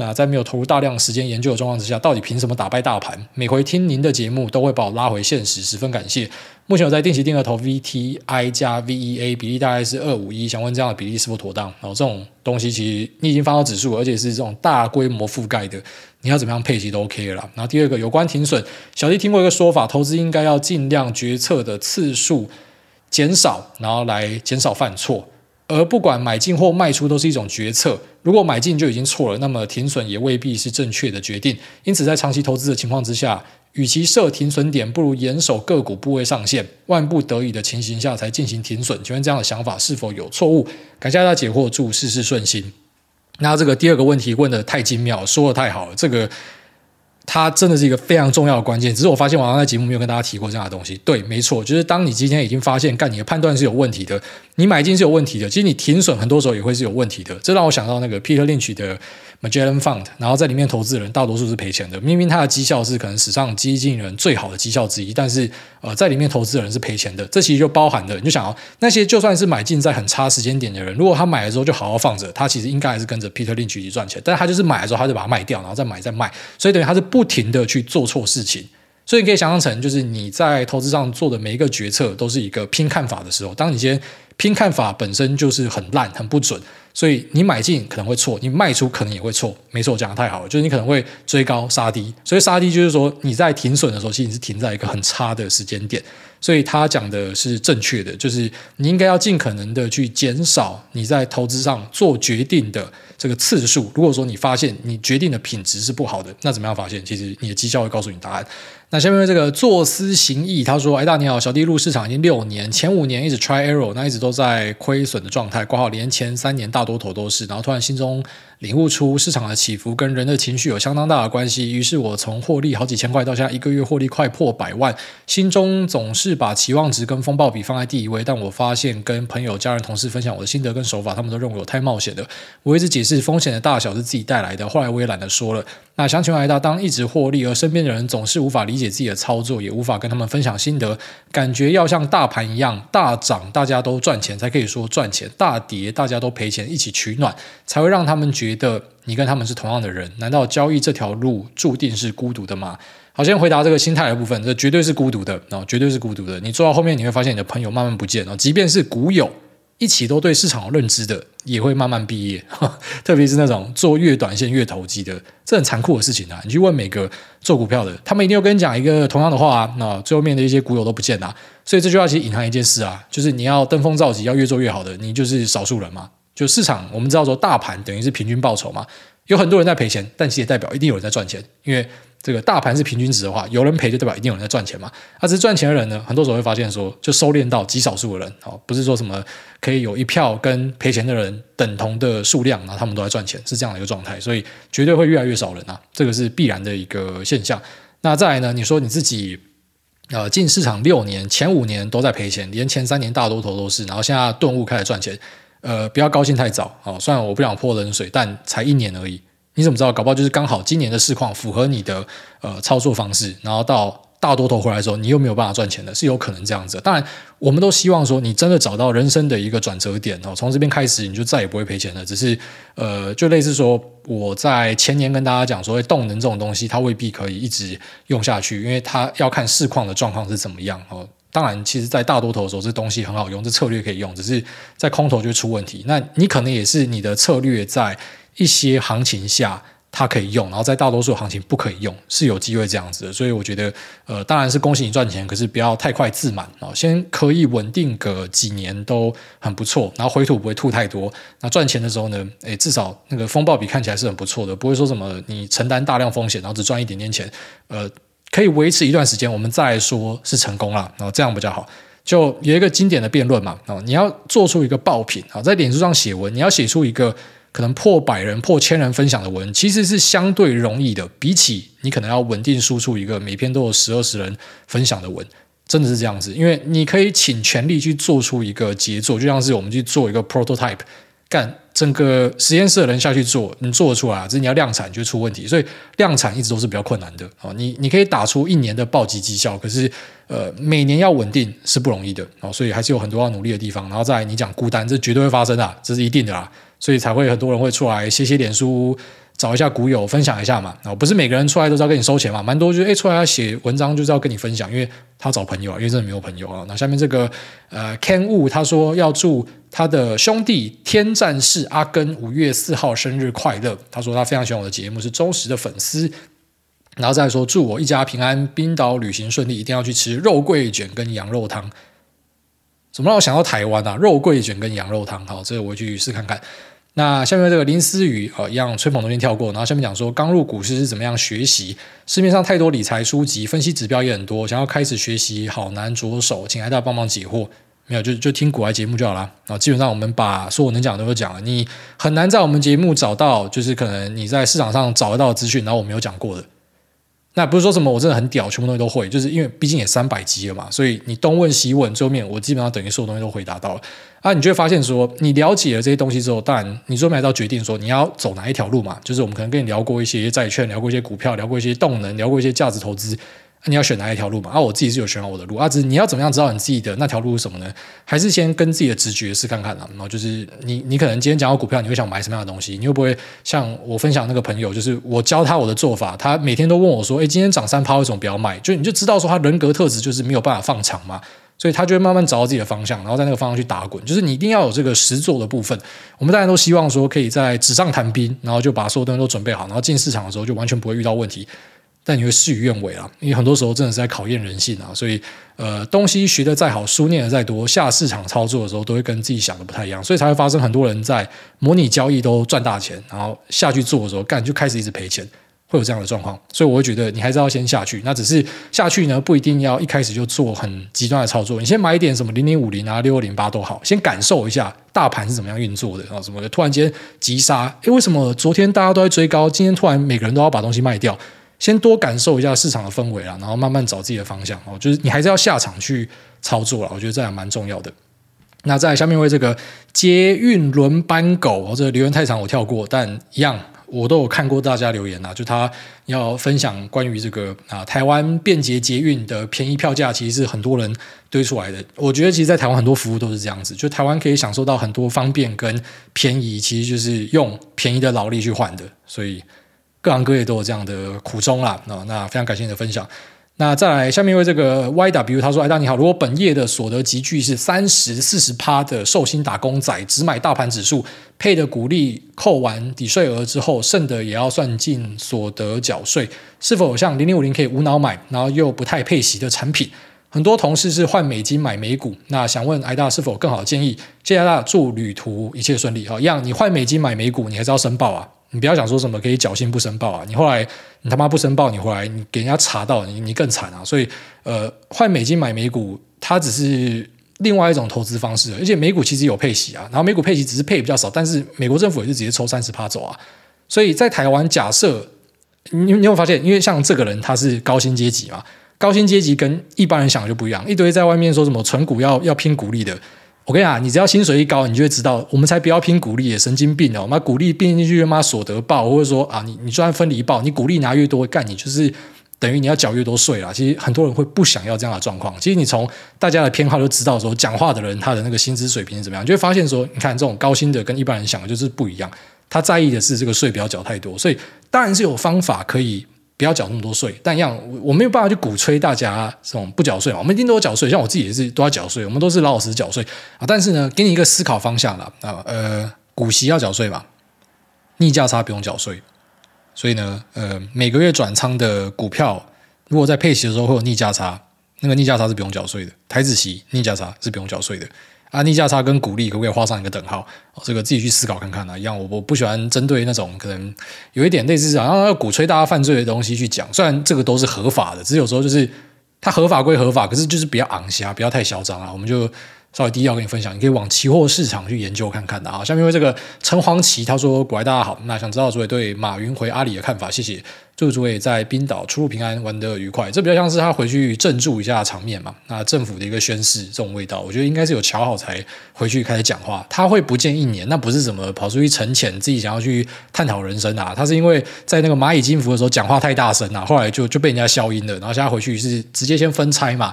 那在没有投入大量时间研究的状况之下，到底凭什么打败大盘？每回听您的节目都会把我拉回现实，十分感谢。目前我在定期定额投 VTI 加 VEA 比例大概是二五一，想问这样的比例是否妥当？然后这种东西其实你已经放到指数，而且是这种大规模覆盖的，你要怎么样配齐都 OK 了啦。然后第二个有关停损，小弟听过一个说法，投资应该要尽量决策的次数减少，然后来减少犯错。而不管买进或卖出都是一种决策。如果买进就已经错了，那么停损也未必是正确的决定。因此，在长期投资的情况之下，与其设停损点，不如严守个股部位上限，万不得已的情形下才进行停损。请问这样的想法是否有错误？感谢大家解惑，祝事事顺心。那这个第二个问题问得太精妙，说得太好了，这个。它真的是一个非常重要的关键，只是我发现我刚才节目没有跟大家提过这样的东西。对，没错，就是当你今天已经发现，干你的判断是有问题的，你买进是有问题的，其实你停损很多时候也会是有问题的。这让我想到那个 Peter Lynch 的 Magellan Fund，然后在里面投资人大多数是赔钱的。明明他的绩效是可能史上基金人最好的绩效之一，但是呃，在里面投资人是赔钱的。这其实就包含了，你就想哦，那些就算是买进在很差时间点的人，如果他买了之后就好好放着，他其实应该还是跟着 Peter Lynch 一起赚钱。但是他就是买了之后他就把它卖掉，然后再买再卖，所以等于他是不停的去。做错事情，所以你可以想象成，就是你在投资上做的每一个决策都是一个拼看法的时候。当你今天拼看法本身就是很烂、很不准，所以你买进可能会错，你卖出可能也会错。没错，讲的太好了，就是你可能会追高杀低。所以杀低就是说你在停损的时候，其实你是停在一个很差的时间点。所以他讲的是正确的，就是你应该要尽可能的去减少你在投资上做决定的这个次数。如果说你发现你决定的品质是不好的，那怎么样发现？其实你的绩效会告诉你答案。那下面这个作思行义，他说：“哎大你好，小弟入市场已经六年，前五年一直 try error，那一直都在亏损的状态，括号连前三年大多头都是，然后突然心中。”领悟出市场的起伏跟人的情绪有相当大的关系，于是我从获利好几千块到现在一个月获利快破百万，心中总是把期望值跟风暴比放在第一位。但我发现跟朋友、家人、同事分享我的心得跟手法，他们都认为我太冒险了。我一直解释风险的大小是自己带来的，后来我也懒得说了。那想请问大，当一直获利而身边的人总是无法理解自己的操作，也无法跟他们分享心得，感觉要像大盘一样大涨，大家都赚钱才可以说赚钱；大跌，大家都赔钱，一起取暖，才会让他们觉得。你跟他们是同样的人，难道交易这条路注定是孤独的吗？好，先回答这个心态的部分，这绝对是孤独的，绝对是孤独的。你做到后面，你会发现你的朋友慢慢不见了，即便是股友一起都对市场有认知的，也会慢慢毕业。特别是那种做越短线越投机的，这很残酷的事情啊！你去问每个做股票的，他们一定要跟你讲一个同样的话啊。那最后面的一些股友都不见了，所以这句话其实隐含一件事啊，就是你要登峰造极，要越做越好的，你就是少数人嘛。就市场，我们知道说大盘等于是平均报酬嘛，有很多人在赔钱，但其实也代表一定有人在赚钱，因为。这个大盘是平均值的话，有人赔就代表一定有人在赚钱嘛。他只是赚钱的人呢，很多时候会发现说，就收敛到极少数的人哦，不是说什么可以有一票跟赔钱的人等同的数量，然后他们都在赚钱，是这样的一个状态，所以绝对会越来越少人啊，这个是必然的一个现象。那再来呢，你说你自己呃进市场六年，前五年都在赔钱，连前三年大多头都是，然后现在顿悟开始赚钱，呃，不要高兴太早哦。虽然我不想泼冷水，但才一年而已。你怎么知道？搞不好就是刚好今年的市况符合你的呃操作方式，然后到大多头回来的时候，你又没有办法赚钱的，是有可能这样子。当然，我们都希望说你真的找到人生的一个转折点哦，从这边开始你就再也不会赔钱了。只是呃，就类似说我在前年跟大家讲说，动能这种东西它未必可以一直用下去，因为它要看市况的状况是怎么样哦。当然，其实，在大多头的时候，这东西很好用，这策略可以用，只是在空头就出问题。那你可能也是你的策略在。一些行情下它可以用，然后在大多数行情不可以用，是有机会这样子的。所以我觉得，呃，当然是恭喜你赚钱，可是不要太快自满啊，先可以稳定个几年都很不错，然后回吐不会吐太多。那赚钱的时候呢，诶，至少那个风暴比看起来是很不错的，不会说什么你承担大量风险，然后只赚一点点钱，呃，可以维持一段时间，我们再来说是成功了，然后这样比较好。就有一个经典的辩论嘛，哦，你要做出一个爆品啊，在脸书上写文，你要写出一个。可能破百人、破千人分享的文，其实是相对容易的。比起你可能要稳定输出一个每篇都有十二十人分享的文，真的是这样子。因为你可以请全力去做出一个杰作，就像是我们去做一个 prototype，干整个实验室的人下去做，你做得出来，只是你要量产就出问题。所以量产一直都是比较困难的哦。你你可以打出一年的暴击绩效，可是呃每年要稳定是不容易的哦。所以还是有很多要努力的地方。然后再来你讲孤单，这绝对会发生的，这是一定的啦。所以才会很多人会出来写写脸书，找一下股友分享一下嘛。然后不是每个人出来都是要跟你收钱嘛，蛮多就是诶出来要写文章就是要跟你分享，因为他找朋友啊，因为真的没有朋友啊。那下面这个呃 Ken Wu 他说要祝他的兄弟天战士阿根五月四号生日快乐。他说他非常喜欢我的节目，是忠实的粉丝。然后再说祝我一家平安，冰岛旅行顺利，一定要去吃肉桂卷跟羊肉汤。怎么让我想到台湾啊？肉桂卷跟羊肉汤，好，这个我去试看看。那下面这个林思雨啊，一样吹捧中间跳过。然后下面讲说，刚入股市是怎么样学习？市面上太多理财书籍，分析指标也很多，想要开始学习好难着手，请大家帮忙解惑。没有，就就听股癌节目就好了。然后基本上我们把所有能讲的都讲了，你很难在我们节目找到，就是可能你在市场上找得到资讯，然后我没有讲过的。那不是说什么我真的很屌，全部东西都会，就是因为毕竟也三百集了嘛，所以你东问西问，最后面我基本上等于所有东西都回答到了啊。你就会发现说，你了解了这些东西之后，当然你最后面要决定说你要走哪一条路嘛。就是我们可能跟你聊过一些债券，聊过一些股票，聊过一些动能，聊过一些价值投资。你要选哪一条路嘛？啊，我自己是有选好我的路啊。只你要怎么样知道你自己的那条路是什么呢？还是先跟自己的直觉试看看啊。然后就是你，你可能今天讲到股票，你会想买什么样的东西？你会不会像我分享那个朋友，就是我教他我的做法，他每天都问我说：“诶，今天涨三趴，为什么不要卖？”就你就知道说他人格特质就是没有办法放长嘛，所以他就会慢慢找到自己的方向，然后在那个方向去打滚。就是你一定要有这个实作的部分。我们大家都希望说可以在纸上谈兵，然后就把所有东西都准备好，然后进市场的时候就完全不会遇到问题。但你会事与愿违啊，因为很多时候真的是在考验人性啊，所以呃，东西学得再好，书念得再多，下市场操作的时候都会跟自己想的不太一样，所以才会发生很多人在模拟交易都赚大钱，然后下去做的时候干就开始一直赔钱，会有这样的状况。所以我会觉得你还是要先下去，那只是下去呢，不一定要一开始就做很极端的操作，你先买一点什么零零五零啊、六二零八都好，先感受一下大盘是怎么样运作的啊，什么突然间急杀，诶，为什么昨天大家都在追高，今天突然每个人都要把东西卖掉？先多感受一下市场的氛围啦，然后慢慢找自己的方向哦。就是你还是要下场去操作了，我觉得这样蛮重要的。那在下面为这个捷运轮班狗，哦，这个留言太长我跳过，但一样我都有看过大家留言呐，就他要分享关于这个啊台湾便捷捷运的便宜票价，其实是很多人堆出来的。我觉得其实，在台湾很多服务都是这样子，就台湾可以享受到很多方便跟便宜，其实就是用便宜的劳力去换的，所以。各行各业都有这样的苦衷啦，那非常感谢你的分享。那再来下面一位这个 YW，他说：“艾大你好，如果本业的所得集聚是三十四十趴的寿星打工仔，只买大盘指数配的股利，扣完抵税额之后，剩的也要算进所得缴税，是否像零零五零可以无脑买，然后又不太配息的产品？很多同事是换美金买美股，那想问艾大是否更好的建议？谢谢艾大，祝旅途一切顺利。好，一样，你换美金买美股，你还是要申报啊。”你不要想说什么可以侥幸不申报啊！你后来你他妈不申报，你回来你给人家查到你，你更惨啊！所以，呃，换美金买美股，它只是另外一种投资方式，而且美股其实有配息啊，然后美股配息只是配比较少，但是美国政府也是直接抽三十趴走啊。所以在台湾，假设你你有发现，因为像这个人他是高薪阶级嘛，高薪阶级跟一般人想的就不一样，一堆在外面说什么存股要要拼股利的。我跟你讲，你只要薪水一高，你就会知道，我们才不要拼股利，神经病哦！妈股利并进去，妈所得报，或者说啊，你你就算分离报，你股利拿越多，干你就是等于你要缴越多税啦。其实很多人会不想要这样的状况。其实你从大家的偏好就知道，说讲话的人他的那个薪资水平是怎么样，就会发现说，你看这种高薪的跟一般人想的就是不一样，他在意的是这个税不要缴太多，所以当然是有方法可以。不要缴那么多税，但一样，我没有办法去鼓吹大家这种不缴税嘛。我们一定都有缴税，像我自己也是都要缴税，我们都是老老实实缴税啊。但是呢，给你一个思考方向了啊，呃，股息要缴税嘛，逆价差不用缴税，所以呢，呃，每个月转仓的股票，如果在配息的时候会有逆价差，那个逆价差是不用缴税的，台子息逆价差是不用缴税的。安利价差跟鼓励可不可以画上一个等号？这个自己去思考看看啊。一样，我我不喜欢针对那种可能有一点类似好像要鼓吹大家犯罪的东西去讲。虽然这个都是合法的，只是有时候就是它合法归合法，可是就是比较昂瞎，不要太嚣张啊。我们就。稍微低调跟你分享，你可以往期货市场去研究看看的啊。下面为这个陈黄旗他说：“各位大家好，那想知道诸位对马云回阿里的看法？谢谢。祝诸位在冰岛出入平安，玩得愉快。这比较像是他回去镇住一下场面嘛。那政府的一个宣誓，这种味道，我觉得应该是有乔好才回去开始讲话。他会不见一年，那不是怎么跑出去沉潜，自己想要去探讨人生啊。他是因为在那个蚂蚁金服的时候讲话太大声啊，后来就就被人家消音了。然后现在回去是直接先分拆嘛。”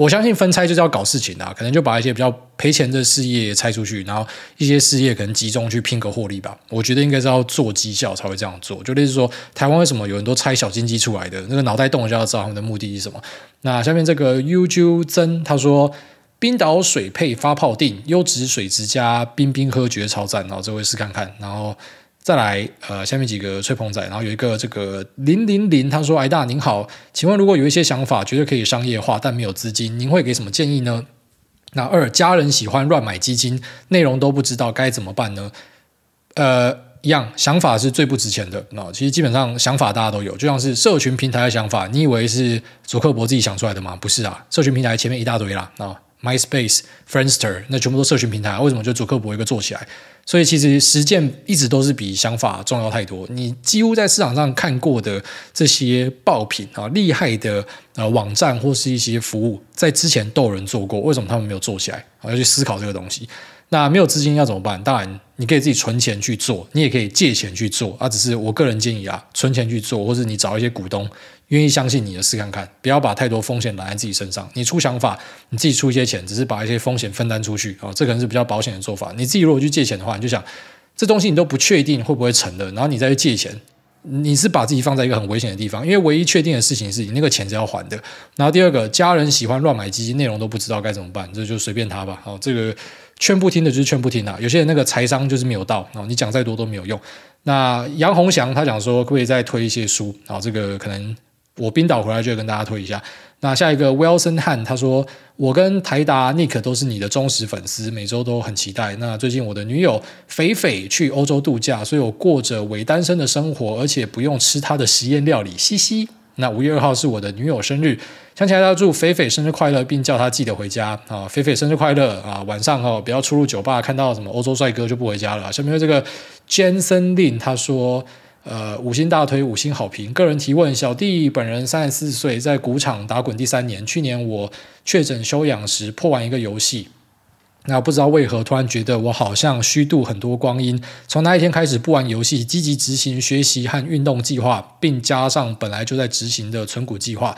我相信分拆就是要搞事情的，可能就把一些比较赔钱的事业拆出去，然后一些事业可能集中去拼个获利吧。我觉得应该是要做绩效才会这样做。就类似说，台湾为什么有很多拆小金鸡出来的，那个脑袋动了就要知道他们的目的是什么。那下面这个 UQ 曾他说，冰岛水配发泡定，优质水质加冰冰喝，觉得超赞。然后这位试看看，然后。再来，呃，下面几个吹捧仔，然后有一个这个零零零，他说：“艾大您好，请问如果有一些想法觉得可以商业化，但没有资金，您会给什么建议呢？”那二家人喜欢乱买基金，内容都不知道该怎么办呢？呃，一样，想法是最不值钱的。那其实基本上想法大家都有，就像是社群平台的想法，你以为是祖克伯自己想出来的吗？不是啊，社群平台前面一大堆啦，啊，MySpace、Friendster，那全部都社群平台，为什么就祖克伯一个做起来？所以其实实践一直都是比想法重要太多。你几乎在市场上看过的这些爆品啊，厉害的呃网站或是一些服务，在之前都有人做过，为什么他们没有做起来？要去思考这个东西。那没有资金要怎么办？当然，你可以自己存钱去做，你也可以借钱去做。啊，只是我个人建议啊，存钱去做，或者你找一些股东。愿意相信你的试看看，不要把太多风险揽在自己身上。你出想法，你自己出一些钱，只是把一些风险分担出去啊，这可能是比较保险的做法。你自己如果去借钱的话，你就想这东西你都不确定会不会成的，然后你再去借钱，你是把自己放在一个很危险的地方。因为唯一确定的事情是你那个钱是要还的。然后第二个，家人喜欢乱买基金，内容都不知道该怎么办，这就随便他吧。好，这个劝不听的就是劝不听啊。有些人那个财商就是没有到啊，你讲再多都没有用。那杨宏祥他讲说，可不可以再推一些书啊？这个可能。我冰岛回来就跟大家推一下。那下一个 Wilson Han 他说，我跟台达 Nick 都是你的忠实粉丝，每周都很期待。那最近我的女友肥肥去欧洲度假，所以我过着伪单身的生活，而且不用吃她的实验料理，嘻嘻。那五月二号是我的女友生日，想起来要祝肥肥生日快乐，并叫她记得回家啊！肥肥生日快乐啊！晚上哦，不要出入酒吧，看到什么欧洲帅哥就不回家了。下面这个 Jensen Lin 他说。呃，五星大推，五星好评。个人提问：小弟本人三十四岁，在股场打滚第三年。去年我确诊休养时破完一个游戏，那不知道为何突然觉得我好像虚度很多光阴。从那一天开始不玩游戏，积极执行学习和运动计划，并加上本来就在执行的存股计划。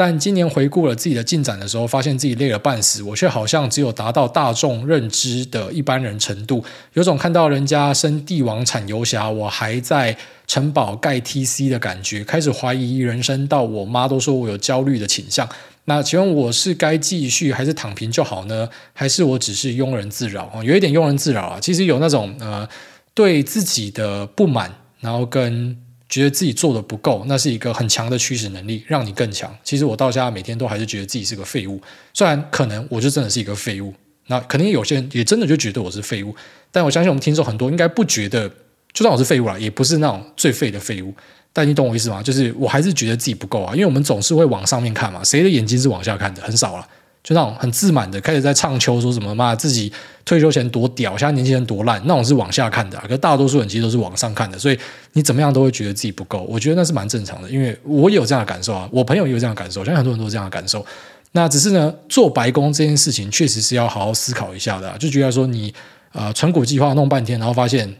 但今年回顾了自己的进展的时候，发现自己累了半死，我却好像只有达到大众认知的一般人程度，有种看到人家升帝王产游侠，我还在城堡盖 TC 的感觉，开始怀疑人生到我妈都说我有焦虑的倾向。那请问我是该继续还是躺平就好呢？还是我只是庸人自扰？有一点庸人自扰啊，其实有那种呃对自己的不满，然后跟。觉得自己做的不够，那是一个很强的驱使能力，让你更强。其实我到现在每天都还是觉得自己是个废物，虽然可能我就真的是一个废物，那肯定有些人也真的就觉得我是废物。但我相信我们听众很多应该不觉得，就算我是废物啦，也不是那种最废的废物。但你懂我意思吗？就是我还是觉得自己不够啊，因为我们总是会往上面看嘛，谁的眼睛是往下看的？很少了。就那种很自满的，开始在唱秋，说什么嘛自己退休前多屌，现在年轻人多烂，那种是往下看的，啊，可大多数人其实都是往上看的，所以你怎么样都会觉得自己不够。我觉得那是蛮正常的，因为我有这样的感受啊，我朋友也有这样的感受，相信很多人都有这样的感受。那只是呢，做白工这件事情确实是要好好思考一下的，就觉得说你呃存股计划弄半天，然后发现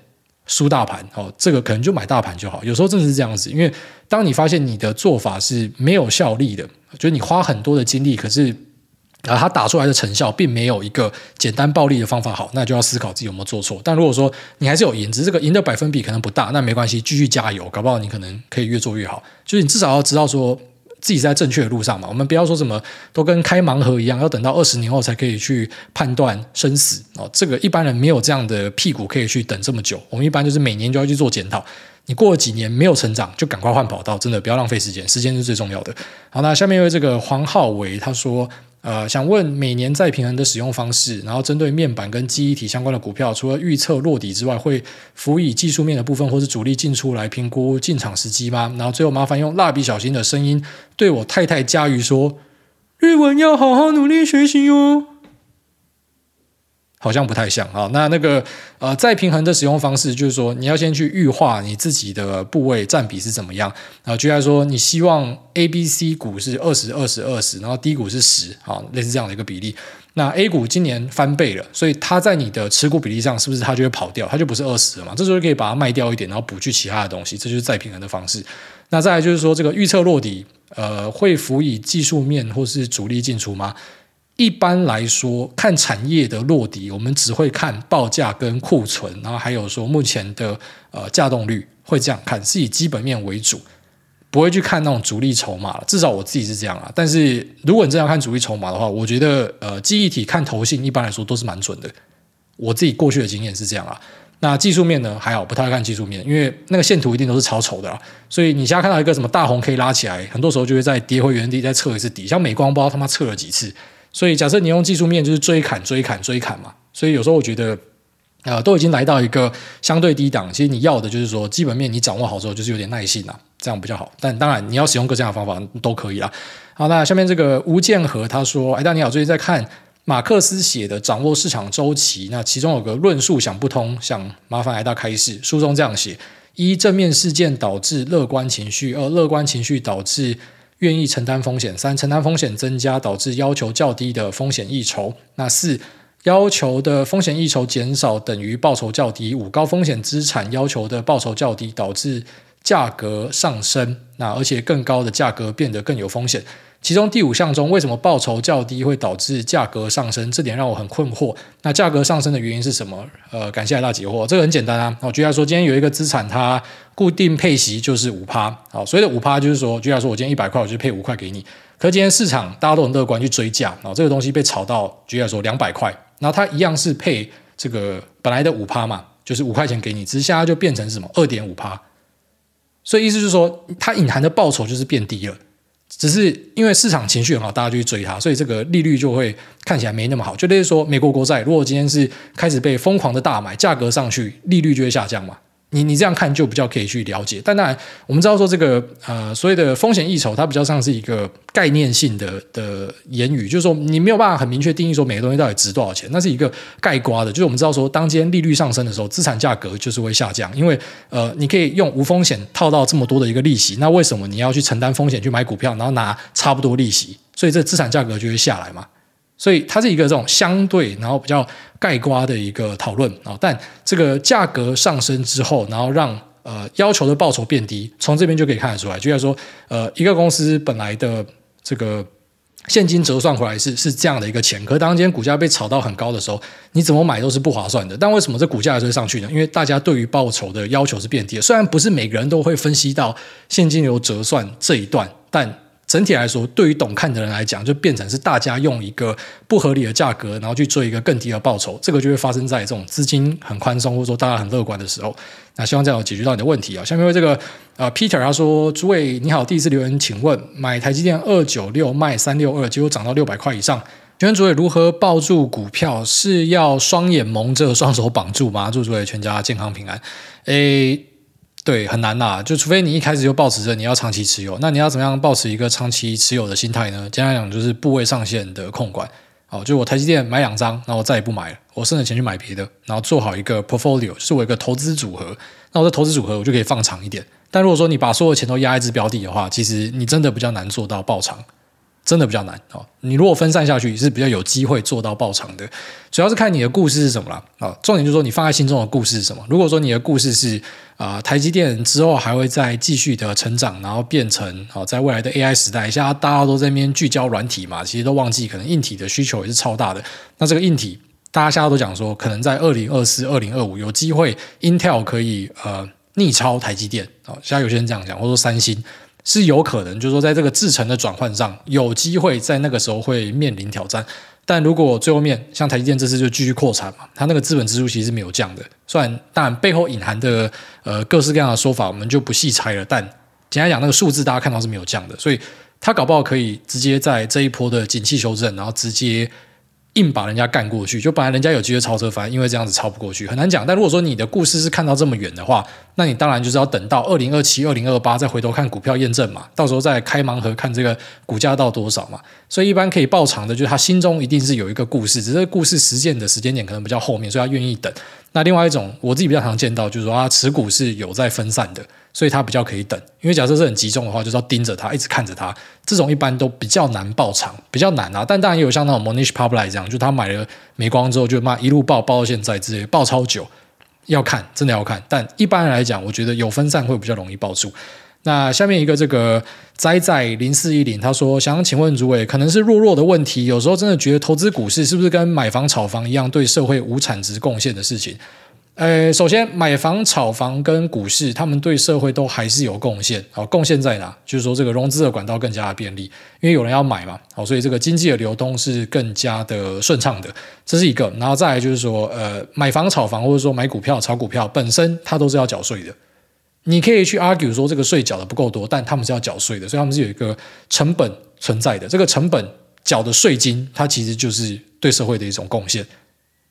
输大盘，哦，这个可能就买大盘就好。有时候真的是这样子，因为当你发现你的做法是没有效力的，就是你花很多的精力，可是。然后，他打出来的成效并没有一个简单暴力的方法好，那就要思考自己有没有做错。但如果说你还是有赢，只是这个赢的百分比可能不大，那没关系，继续加油，搞不好你可能可以越做越好。就是你至少要知道说自己在正确的路上嘛。我们不要说什么都跟开盲盒一样，要等到二十年后才可以去判断生死哦。这个一般人没有这样的屁股可以去等这么久。我们一般就是每年就要去做检讨。你过了几年没有成长，就赶快换跑道，真的不要浪费时间，时间是最重要的。好，那下面因为这个黄浩维他说。呃，想问每年再平衡的使用方式，然后针对面板跟记忆体相关的股票，除了预测落底之外，会辅以技术面的部分或是主力进出来评估进场时机吗？然后最后麻烦用蜡笔小新的声音对我太太佳瑜说：日文要好好努力学习哦。好像不太像啊，那那个呃，再平衡的使用方式就是说，你要先去预化你自己的部位占比是怎么样啊？举例来说，你希望 A、B、C 股是二十、二十、二十，然后 D 股是十，啊，类似这样的一个比例。那 A 股今年翻倍了，所以它在你的持股比例上是不是它就会跑掉？它就不是二十了嘛？这时候可以把它卖掉一点，然后补去其他的东西，这就是再平衡的方式。那再来就是说，这个预测落底，呃，会辅以技术面或是主力进出吗？一般来说，看产业的落底，我们只会看报价跟库存，然后还有说目前的呃价动率，会这样看，是以基本面为主，不会去看那种主力筹码。至少我自己是这样啊。但是如果你这样看主力筹码的话，我觉得呃记忆体看投信一般来说都是蛮准的。我自己过去的经验是这样啊。那技术面呢还好，不太看技术面，因为那个线图一定都是超丑的啦。所以你现在看到一个什么大红可以拉起来，很多时候就会再跌回原地，再测一次底。像美光不知道他妈测了几次。所以，假设你用技术面就是追砍、追砍、追砍嘛。所以有时候我觉得，啊、呃，都已经来到一个相对低档。其实你要的就是说，基本面你掌握好之后，就是有点耐性啊，这样比较好。但当然，你要使用各这样的方法都可以啦。好，那下面这个吴建和他说：“哎，大你好，最近在看马克思写的《掌握市场周期》，那其中有个论述想不通，想麻烦来大开示。书中这样写：一、正面事件导致乐观情绪；二、乐观情绪导致。”愿意承担风险，三承担风险增加，导致要求较低的风险溢酬。那四要求的风险溢酬减少等于报酬较低。五高风险资产要求的报酬较低，导致价格上升。那而且更高的价格变得更有风险。其中第五项中，为什么报酬较低会导致价格上升？这点让我很困惑。那价格上升的原因是什么？呃，感谢来大解惑。这个很简单啊。我举例说，今天有一个资产，它固定配息就是五趴。好，所谓的五趴就是说，举例说，我今天一百块，我就配五块给你。可今天市场大家都很乐观去追价，然后这个东西被炒到举例说两百块，然后它一样是配这个本来的五趴嘛，就是五块钱给你，只是现在就变成什么二点五趴。所以意思就是说，它隐含的报酬就是变低了。只是因为市场情绪很好，大家就去追它，所以这个利率就会看起来没那么好。就例如说，美国国债如果今天是开始被疯狂的大买，价格上去，利率就会下降嘛。你你这样看就比较可以去了解，但当然我们知道说这个呃所谓的风险溢酬，它比较像是一个概念性的的言语，就是说你没有办法很明确定义说每个东西到底值多少钱，那是一个概括的，就是我们知道说当今天利率上升的时候，资产价格就是会下降，因为呃你可以用无风险套到这么多的一个利息，那为什么你要去承担风险去买股票，然后拿差不多利息，所以这资产价格就会下来嘛。所以它是一个这种相对，然后比较盖瓜的一个讨论啊。但这个价格上升之后，然后让呃要求的报酬变低，从这边就可以看得出来。就像说，呃，一个公司本来的这个现金折算回来是是这样的一个钱。可是当今天股价被炒到很高的时候，你怎么买都是不划算的。但为什么这股价还是会上去呢？因为大家对于报酬的要求是变低的。虽然不是每个人都会分析到现金流折算这一段，但。整体来说，对于懂看的人来讲，就变成是大家用一个不合理的价格，然后去追一个更低的报酬，这个就会发生在这种资金很宽松或者说大家很乐观的时候。那希望这样有解决到你的问题啊。下面为这个呃 Peter 他说：“诸位你好，第一次留言，请问买台积电二九六卖三六二，结果涨到六百块以上，请问诸位如何抱住股票？是要双眼蒙着，双手绑住吗？祝诸位全家健康平安。”诶。对，很难呐，就除非你一开始就保持着你要长期持有，那你要怎么样保持一个长期持有的心态呢？简单来讲，就是部位上限的控管。哦，就我台积电买两张，那我再也不买了，我剩的钱去买别的，然后做好一个 portfolio，是我一个投资组合。那我的投资组合我就可以放长一点。但如果说你把所有钱都压一支标的的话，其实你真的比较难做到爆长。真的比较难哦。你如果分散下去，是比较有机会做到爆长的。主要是看你的故事是什么了啊。重点就是说，你放在心中的故事是什么。如果说你的故事是啊、台积电之后还会再继续的成长，然后变成啊，在未来的 AI 时代，现在大家都在那边聚焦软体嘛，其实都忘记可能硬体的需求也是超大的。那这个硬体，大家现在都讲说，可能在二零二四、二零二五有机会，Intel 可以呃逆超台积电啊。现在有些人这样讲，或者说三星。是有可能，就是说，在这个制程的转换上，有机会在那个时候会面临挑战。但如果最后面像台积电这次就继续扩产嘛，它那个资本支出其实是没有降的。虽然当然背后隐含的呃各式各样的说法，我们就不细拆了。但简单讲，那个数字大家看到是没有降的，所以它搞不好可以直接在这一波的景气修正，然后直接。硬把人家干过去，就本来人家有机会超车，反而因为这样子超不过去，很难讲。但如果说你的故事是看到这么远的话，那你当然就是要等到二零二七、二零二八再回头看股票验证嘛，到时候再开盲盒看这个股价到多少嘛。所以一般可以爆长的，就是他心中一定是有一个故事，只是故事实践的时间点可能比较后面，所以他愿意等。那另外一种我自己比较常见到，就是说他持股是有在分散的。所以它比较可以等，因为假设是很集中的话，就是要盯着它，一直看着它。这种一般都比较难爆仓，比较难啊。但当然也有像那种 Monish Public 这样，就他买了美光之后，就妈一路爆爆到现在，之类爆超久。要看，真的要看。但一般来讲，我觉得有分散会比较容易爆出。那下面一个这个仔仔零四一零，他说想请问诸位，可能是弱弱的问题，有时候真的觉得投资股市是不是跟买房炒房一样，对社会无产值贡献的事情？呃，首先买房、炒房跟股市，他们对社会都还是有贡献。好，贡献在哪？就是说这个融资的管道更加的便利，因为有人要买嘛。好，所以这个经济的流通是更加的顺畅的，这是一个。然后再来就是说，呃，买房、炒房或者说买股票、炒股票本身，它都是要缴税的。你可以去 argue 说这个税缴的不够多，但他们是要缴税的，所以他们是有一个成本存在的。这个成本缴的税金，它其实就是对社会的一种贡献。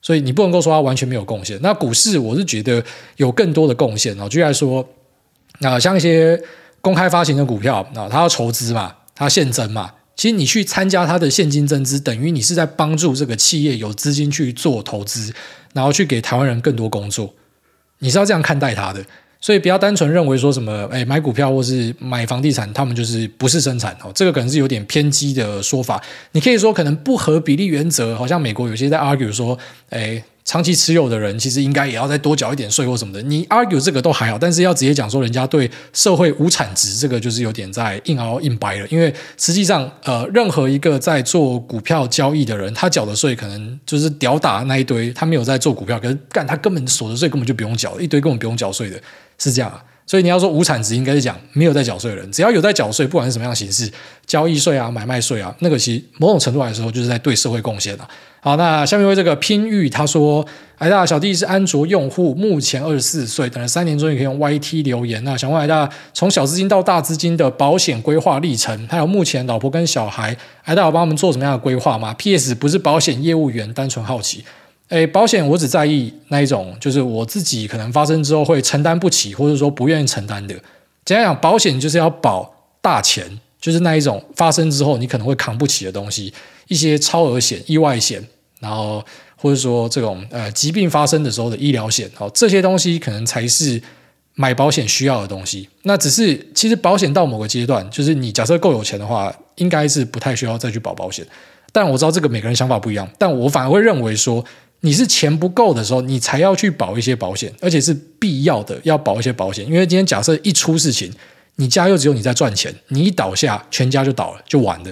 所以你不能够说它完全没有贡献。那股市我是觉得有更多的贡献哦。举例来说，那像一些公开发行的股票那，它要筹资嘛，它现增嘛。其实你去参加它的现金增资，等于你是在帮助这个企业有资金去做投资，然后去给台湾人更多工作。你是要这样看待它的。所以不要单纯认为说什么，哎，买股票或是买房地产，他们就是不是生产哦，这个可能是有点偏激的说法。你可以说可能不合比例原则，好像美国有些在 argue 说，哎。长期持有的人其实应该也要再多缴一点税或什么的。你 argue 这个都还好，但是要直接讲说人家对社会无产值，这个就是有点在硬凹硬掰了。因为实际上，呃，任何一个在做股票交易的人，他缴的税可能就是屌打那一堆，他没有在做股票，可是干他根本所得税根本就不用缴，一堆根本不用缴税的，是这样啊。所以你要说无产值，应该是讲没有在缴税的人，只要有在缴税，不管是什么样的形式，交易税啊、买卖税啊，那个其实某种程度来说就是在对社会贡献了。好，那下面为这个拼玉他说，癌大小弟是安卓用户，目前二十四岁，等了三年终于可以用 YT 留言。那想问癌大，从小资金到大资金的保险规划历程，还有目前老婆跟小孩，癌大有帮他们做什么样的规划吗？PS 不是保险业务员，单纯好奇。诶，保险我只在意那一种，就是我自己可能发生之后会承担不起，或者说不愿意承担的。简单讲，保险就是要保大钱，就是那一种发生之后你可能会扛不起的东西，一些超额险、意外险，然后或者说这种呃疾病发生的时候的医疗险，好，这些东西可能才是买保险需要的东西。那只是其实保险到某个阶段，就是你假设够有钱的话，应该是不太需要再去保保险。但我知道这个每个人想法不一样，但我反而会认为说。你是钱不够的时候，你才要去保一些保险，而且是必要的要保一些保险。因为今天假设一出事情，你家又只有你在赚钱，你一倒下，全家就倒了，就完了。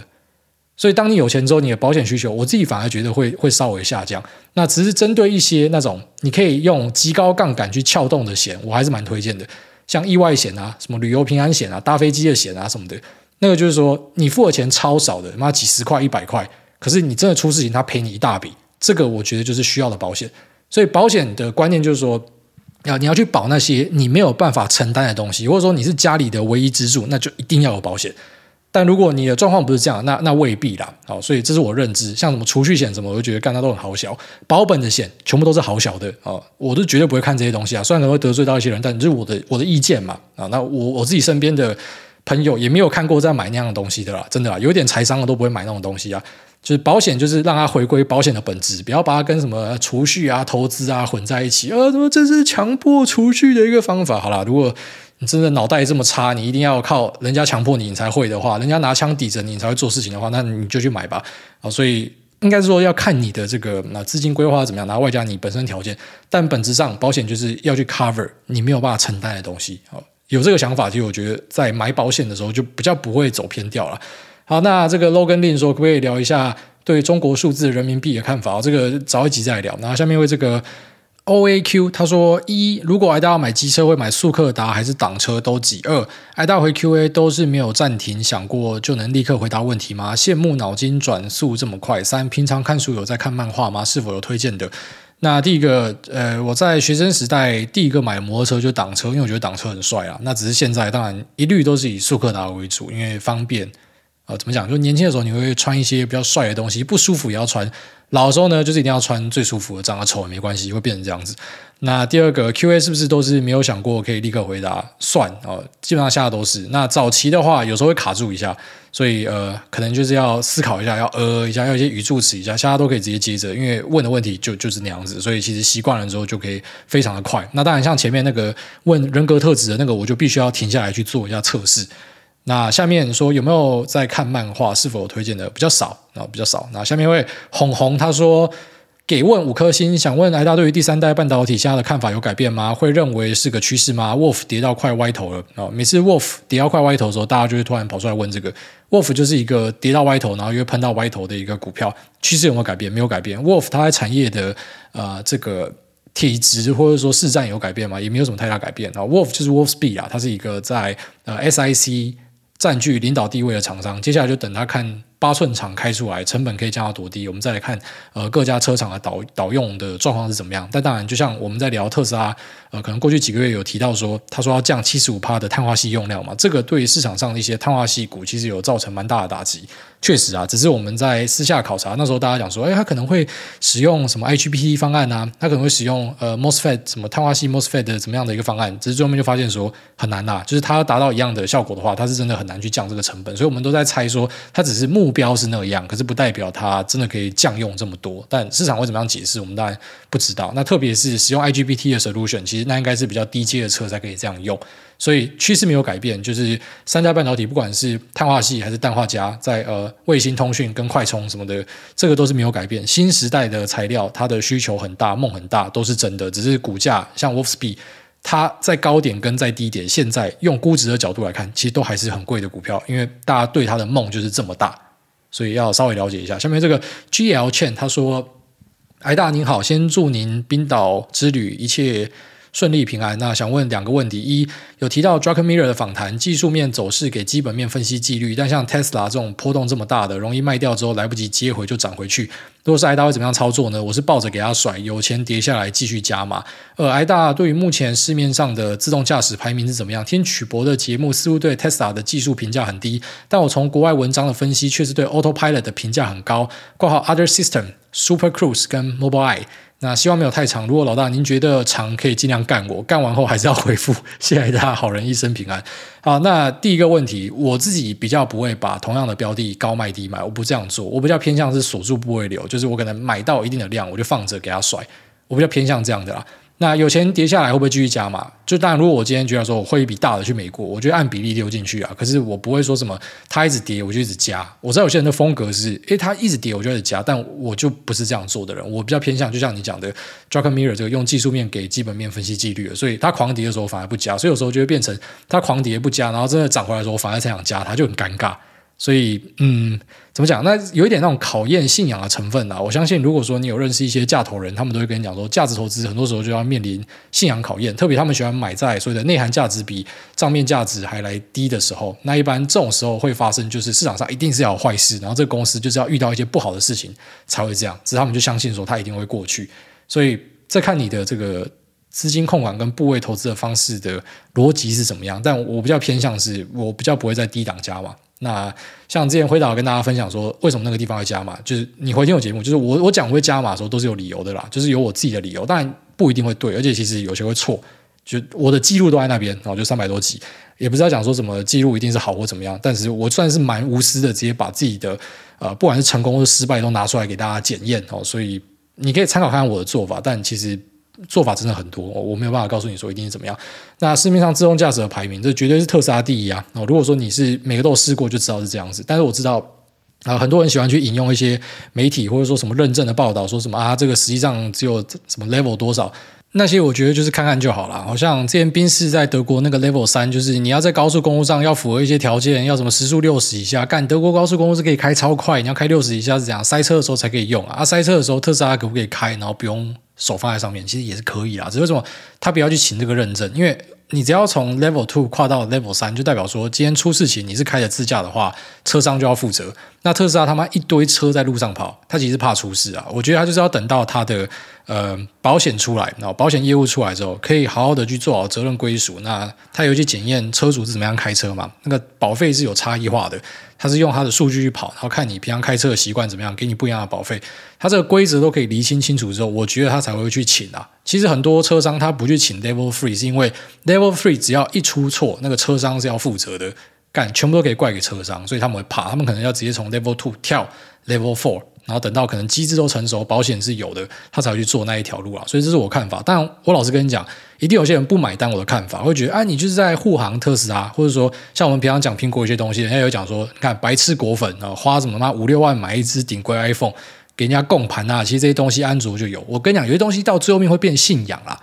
所以，当你有钱之后，你的保险需求，我自己反而觉得会会稍微下降。那只是针对一些那种你可以用极高杠杆去撬动的险，我还是蛮推荐的。像意外险啊，什么旅游平安险啊，搭飞机的险啊什么的，那个就是说你付的钱超少的，妈几十块、一百块，可是你真的出事情，他赔你一大笔。这个我觉得就是需要的保险。所以保险的观念就是说，要你要去保那些你没有办法承担的东西，或者说你是家里的唯一支柱，那就一定要有保险。但如果你的状况不是这样，那那未必啦。好，所以这是我认知。像什么储蓄险什么，我就觉得干它都很好小。保本的险全部都是好小的啊，我都绝对不会看这些东西啊。虽然可能会得罪到一些人，但这是我的我的意见嘛啊。那我我自己身边的朋友也没有看过在买那样的东西的啦，真的啦，有点财商的都不会买那种东西啊。就是保险，就是让它回归保险的本质，不要把它跟什么储蓄啊、投资啊混在一起。呃，什么这是强迫储蓄的一个方法？好啦，如果。你真的脑袋这么差，你一定要靠人家强迫你，你才会的话，人家拿枪抵着你，你才会做事情的话，那你就去买吧。啊，所以应该是说要看你的这个那资金规划怎么样，然后外加你本身条件。但本质上，保险就是要去 cover 你没有办法承担的东西。好，有这个想法，其实我觉得在买保险的时候就比较不会走偏掉了。好，那这个 Logan Lin 说，可不可以聊一下对中国数字人民币的看法？这个早一集再聊。然后下面为这个。O A Q 他说一，如果挨大要买机车会买速克达还是挡车都几二？挨大回 Q A 都是没有暂停想过就能立刻回答问题吗？羡慕脑筋转速这么快。三，平常看书有在看漫画吗？是否有推荐的？那第一个，呃，我在学生时代第一个买摩托车就挡车，因为我觉得挡车很帅啊。那只是现在当然一律都是以速克达为主，因为方便。呃，怎么讲？就年轻的时候你会穿一些比较帅的东西，不舒服也要穿。老的时候呢，就是一定要穿最舒服的，长得丑也没关系，会变成这样子。那第二个 Q&A 是不是都是没有想过可以立刻回答？算哦，基本上现在都是。那早期的话，有时候会卡住一下，所以呃，可能就是要思考一下，要呃一下，要一些语助词一下，下在都可以直接接着，因为问的问题就就是那样子，所以其实习惯了之后就可以非常的快。那当然，像前面那个问人格特质的那个，我就必须要停下来去做一下测试。那下面说有没有在看漫画？是否推荐的？比较少啊，比较少。那下面一位红红他说给问五颗星，想问癌大对于第三代半导体现在的看法有改变吗？会认为是个趋势吗？Wolf 跌到快歪头了啊！每次 Wolf 跌到快歪头的时候，大家就会突然跑出来问这个。Wolf 就是一个跌到歪头，然后又喷到歪头的一个股票，趋势有没有改变？没有改变。Wolf 它在产业的呃这个体质或者说市占有改变吗？也没有什么太大改变啊。Wolf 就是 Wolfspeed 啊，它是一个在呃 SIC。占据领导地位的厂商，接下来就等他看八寸厂开出来，成本可以降到多低，我们再来看呃各家车厂的导导用的状况是怎么样。但当然，就像我们在聊特斯拉，呃，可能过去几个月有提到说，他说要降七十五帕的碳化系用量嘛，这个对于市场上的一些碳化系股其实有造成蛮大的打击。确实啊，只是我们在私下考察，那时候大家讲说，哎，他可能会使用什么 hp 方案啊，他可能会使用呃 MOSFET 什么碳化系 MOSFET 的怎么样的一个方案，只是最后面就发现说很难呐、啊，就是他要达到一样的效果的话，他是真的很难去降这个成本，所以我们都在猜说，他只是目目标是那样，可是不代表它真的可以降用这么多。但市场会怎么样解释，我们当然不知道。那特别是使用 IGBT 的 solution，其实那应该是比较低阶的车才可以这样用。所以趋势没有改变，就是三家半导体，不管是碳化矽还是氮化镓，在呃卫星通讯跟快充什么的，这个都是没有改变。新时代的材料，它的需求很大，梦很大，都是真的。只是股价像 Wolfspeed，它在高点跟在低点，现在用估值的角度来看，其实都还是很贵的股票，因为大家对它的梦就是这么大，所以要稍微了解一下。下面这个 GL Chen 他说：“癌大您好，先祝您冰岛之旅一切。”顺利平安。那想问两个问题：一，有提到 Druckenmiller 的访谈，技术面走势给基本面分析纪律，但像 Tesla 这种波动这么大的，容易卖掉之后来不及接回就涨回去。如果是癌大会怎么样操作呢？我是抱着给他甩，有钱跌下来继续加码。呃，癌大对于目前市面上的自动驾驶排名是怎么样？听曲博的节目似乎对 Tesla 的技术评价很低，但我从国外文章的分析，确实对 Autopilot 的评价很高。括号 Other System、Super Cruise 跟 Mobileye。那希望没有太长。如果老大您觉得长，可以尽量干我。干完后还是要回复。谢谢大家，好人一生平安。好，那第一个问题，我自己比较不会把同样的标的高卖低买，我不这样做。我比较偏向是锁住部位流，就是我可能买到一定的量，我就放着给他甩。我比较偏向这样的啦。那有钱跌下来会不会继续加码？就当然，如果我今天觉得说我会一笔大的去美国，我觉得按比例丢进去啊。可是我不会说什么它一直跌我就一直加。我知道有些人的风格是，诶，它一直跌我就一直加，但我就不是这样做的人。我比较偏向就像你讲的，Druckenmiller 这个用技术面给基本面分析纪律，所以它狂跌的时候反而不加，所以有时候就会变成它狂跌不加，然后真的涨回来的时候我反而才想加，它就很尴尬。所以，嗯，怎么讲？那有一点那种考验信仰的成分啊。我相信，如果说你有认识一些价投人，他们都会跟你讲说，价值投资很多时候就要面临信仰考验。特别他们喜欢买在所谓的内涵价值比账面价值还来低的时候。那一般这种时候会发生，就是市场上一定是要有坏事，然后这个公司就是要遇到一些不好的事情才会这样。只是他们就相信说，它一定会过去。所以，再看你的这个资金控管跟部位投资的方式的逻辑是怎么样。但我比较偏向是，我比较不会在低档加嘛。那像之前辉导跟大家分享说，为什么那个地方会加码？就是你回听我节目，就是我我讲会加码的时候都是有理由的啦，就是有我自己的理由，但不一定会对，而且其实有些会错。就我的记录都在那边，然后就三百多集，也不知道讲说什么记录一定是好或怎么样，但是我算是蛮无私的，直接把自己的呃不管是成功或失败都拿出来给大家检验哦，所以你可以参考看看我的做法，但其实。做法真的很多，我没有办法告诉你说一定是怎么样。那市面上自动驾驶的排名，这绝对是特斯拉第一啊！如果说你是每个都有试过，就知道是这样子。但是我知道啊，很多人喜欢去引用一些媒体或者说什么认证的报道，说什么啊，这个实际上只有什么 level 多少。那些我觉得就是看看就好了，好像之前宾士在德国那个 Level 三，就是你要在高速公路上要符合一些条件，要什么时速六十以下，干德国高速公路是可以开超快，你要开六十以下是这样，塞车的时候才可以用啊。啊塞车的时候特斯拉可不可以开，然后不用手放在上面，其实也是可以啦，只是为什么他不要去请这个认证？因为你只要从 Level Two 跨到 Level 三，就代表说今天出事情你是开着自驾的话，车商就要负责。那特斯拉他妈一堆车在路上跑，他其实怕出事啊。我觉得他就是要等到他的。呃，保险出来，然后保险业务出来之后，可以好好的去做好责任归属。那他有去检验车主是怎么样开车嘛？那个保费是有差异化的，他是用他的数据去跑，然后看你平常开车的习惯怎么样，给你不一样的保费。他这个规则都可以厘清清楚之后，我觉得他才会去请啊。其实很多车商他不去请 Level Three，是因为 Level Three 只要一出错，那个车商是要负责的，干全部都可以怪给车商，所以他们会怕，他们可能要直接从 Level Two 跳 Level Four。然后等到可能机制都成熟，保险是有的，他才会去做那一条路啊。所以这是我看法。但我老实跟你讲，一定有些人不买单我的看法，会觉得啊，你就是在护航特斯拉，或者说像我们平常讲苹果一些东西，人家有讲说，你看白痴果粉啊，花什么嘛五六万买一支顶规 iPhone 给人家供盘啊，其实这些东西安卓就有。我跟你讲，有些东西到最后面会变信仰啦，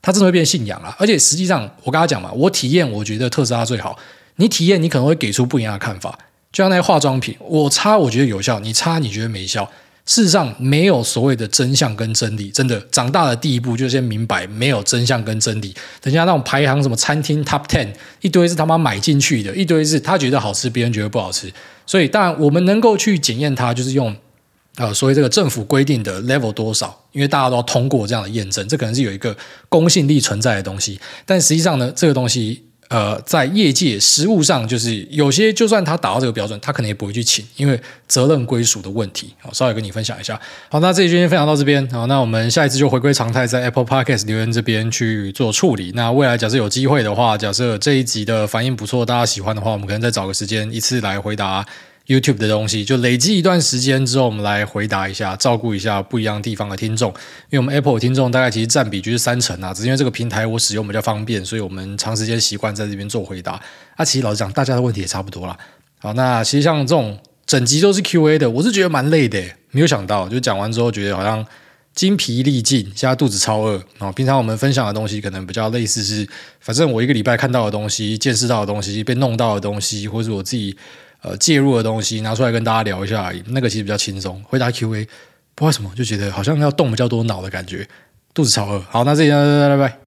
它真的会变信仰啦。而且实际上，我跟他讲嘛，我体验我觉得特斯拉最好，你体验你可能会给出不一样的看法。就像那些化妆品，我擦，我觉得有效；你擦，你觉得没效。事实上，没有所谓的真相跟真理。真的，长大的第一步就先明白，没有真相跟真理。等下那种排行什么餐厅 Top Ten，一堆是他妈买进去的，一堆是他觉得好吃，别人觉得不好吃。所以，当然我们能够去检验它，就是用呃，所谓这个政府规定的 Level 多少，因为大家都要通过这样的验证，这可能是有一个公信力存在的东西。但实际上呢，这个东西。呃，在业界实务上，就是有些就算他达到这个标准，他可能也不会去请，因为责任归属的问题。好，稍微跟你分享一下。好，那这一期先分享到这边。好，那我们下一次就回归常态，在 Apple Podcast 留言这边去做处理。那未来假设有机会的话，假设这一集的反应不错，大家喜欢的话，我们可能再找个时间一次来回答。YouTube 的东西就累积一段时间之后，我们来回答一下，照顾一下不一样地方的听众。因为我们 Apple 听众大概其实占比就是三成啊，只是因为这个平台我使用比较方便，所以我们长时间习惯在这边做回答。啊，其实老实讲，大家的问题也差不多啦。好，那其实像这种整集都是 QA 的，我是觉得蛮累的，没有想到就讲完之后觉得好像精疲力尽，现在肚子超饿。啊平常我们分享的东西可能比较类似是，反正我一个礼拜看到的东西、见识到的东西、被弄到的东西，或者我自己。呃，介入的东西拿出来跟大家聊一下而已，那个其实比较轻松。回答 Q&A，不知道为什么就觉得好像要动比较多脑的感觉，肚子超饿。好，那这里拜拜拜拜。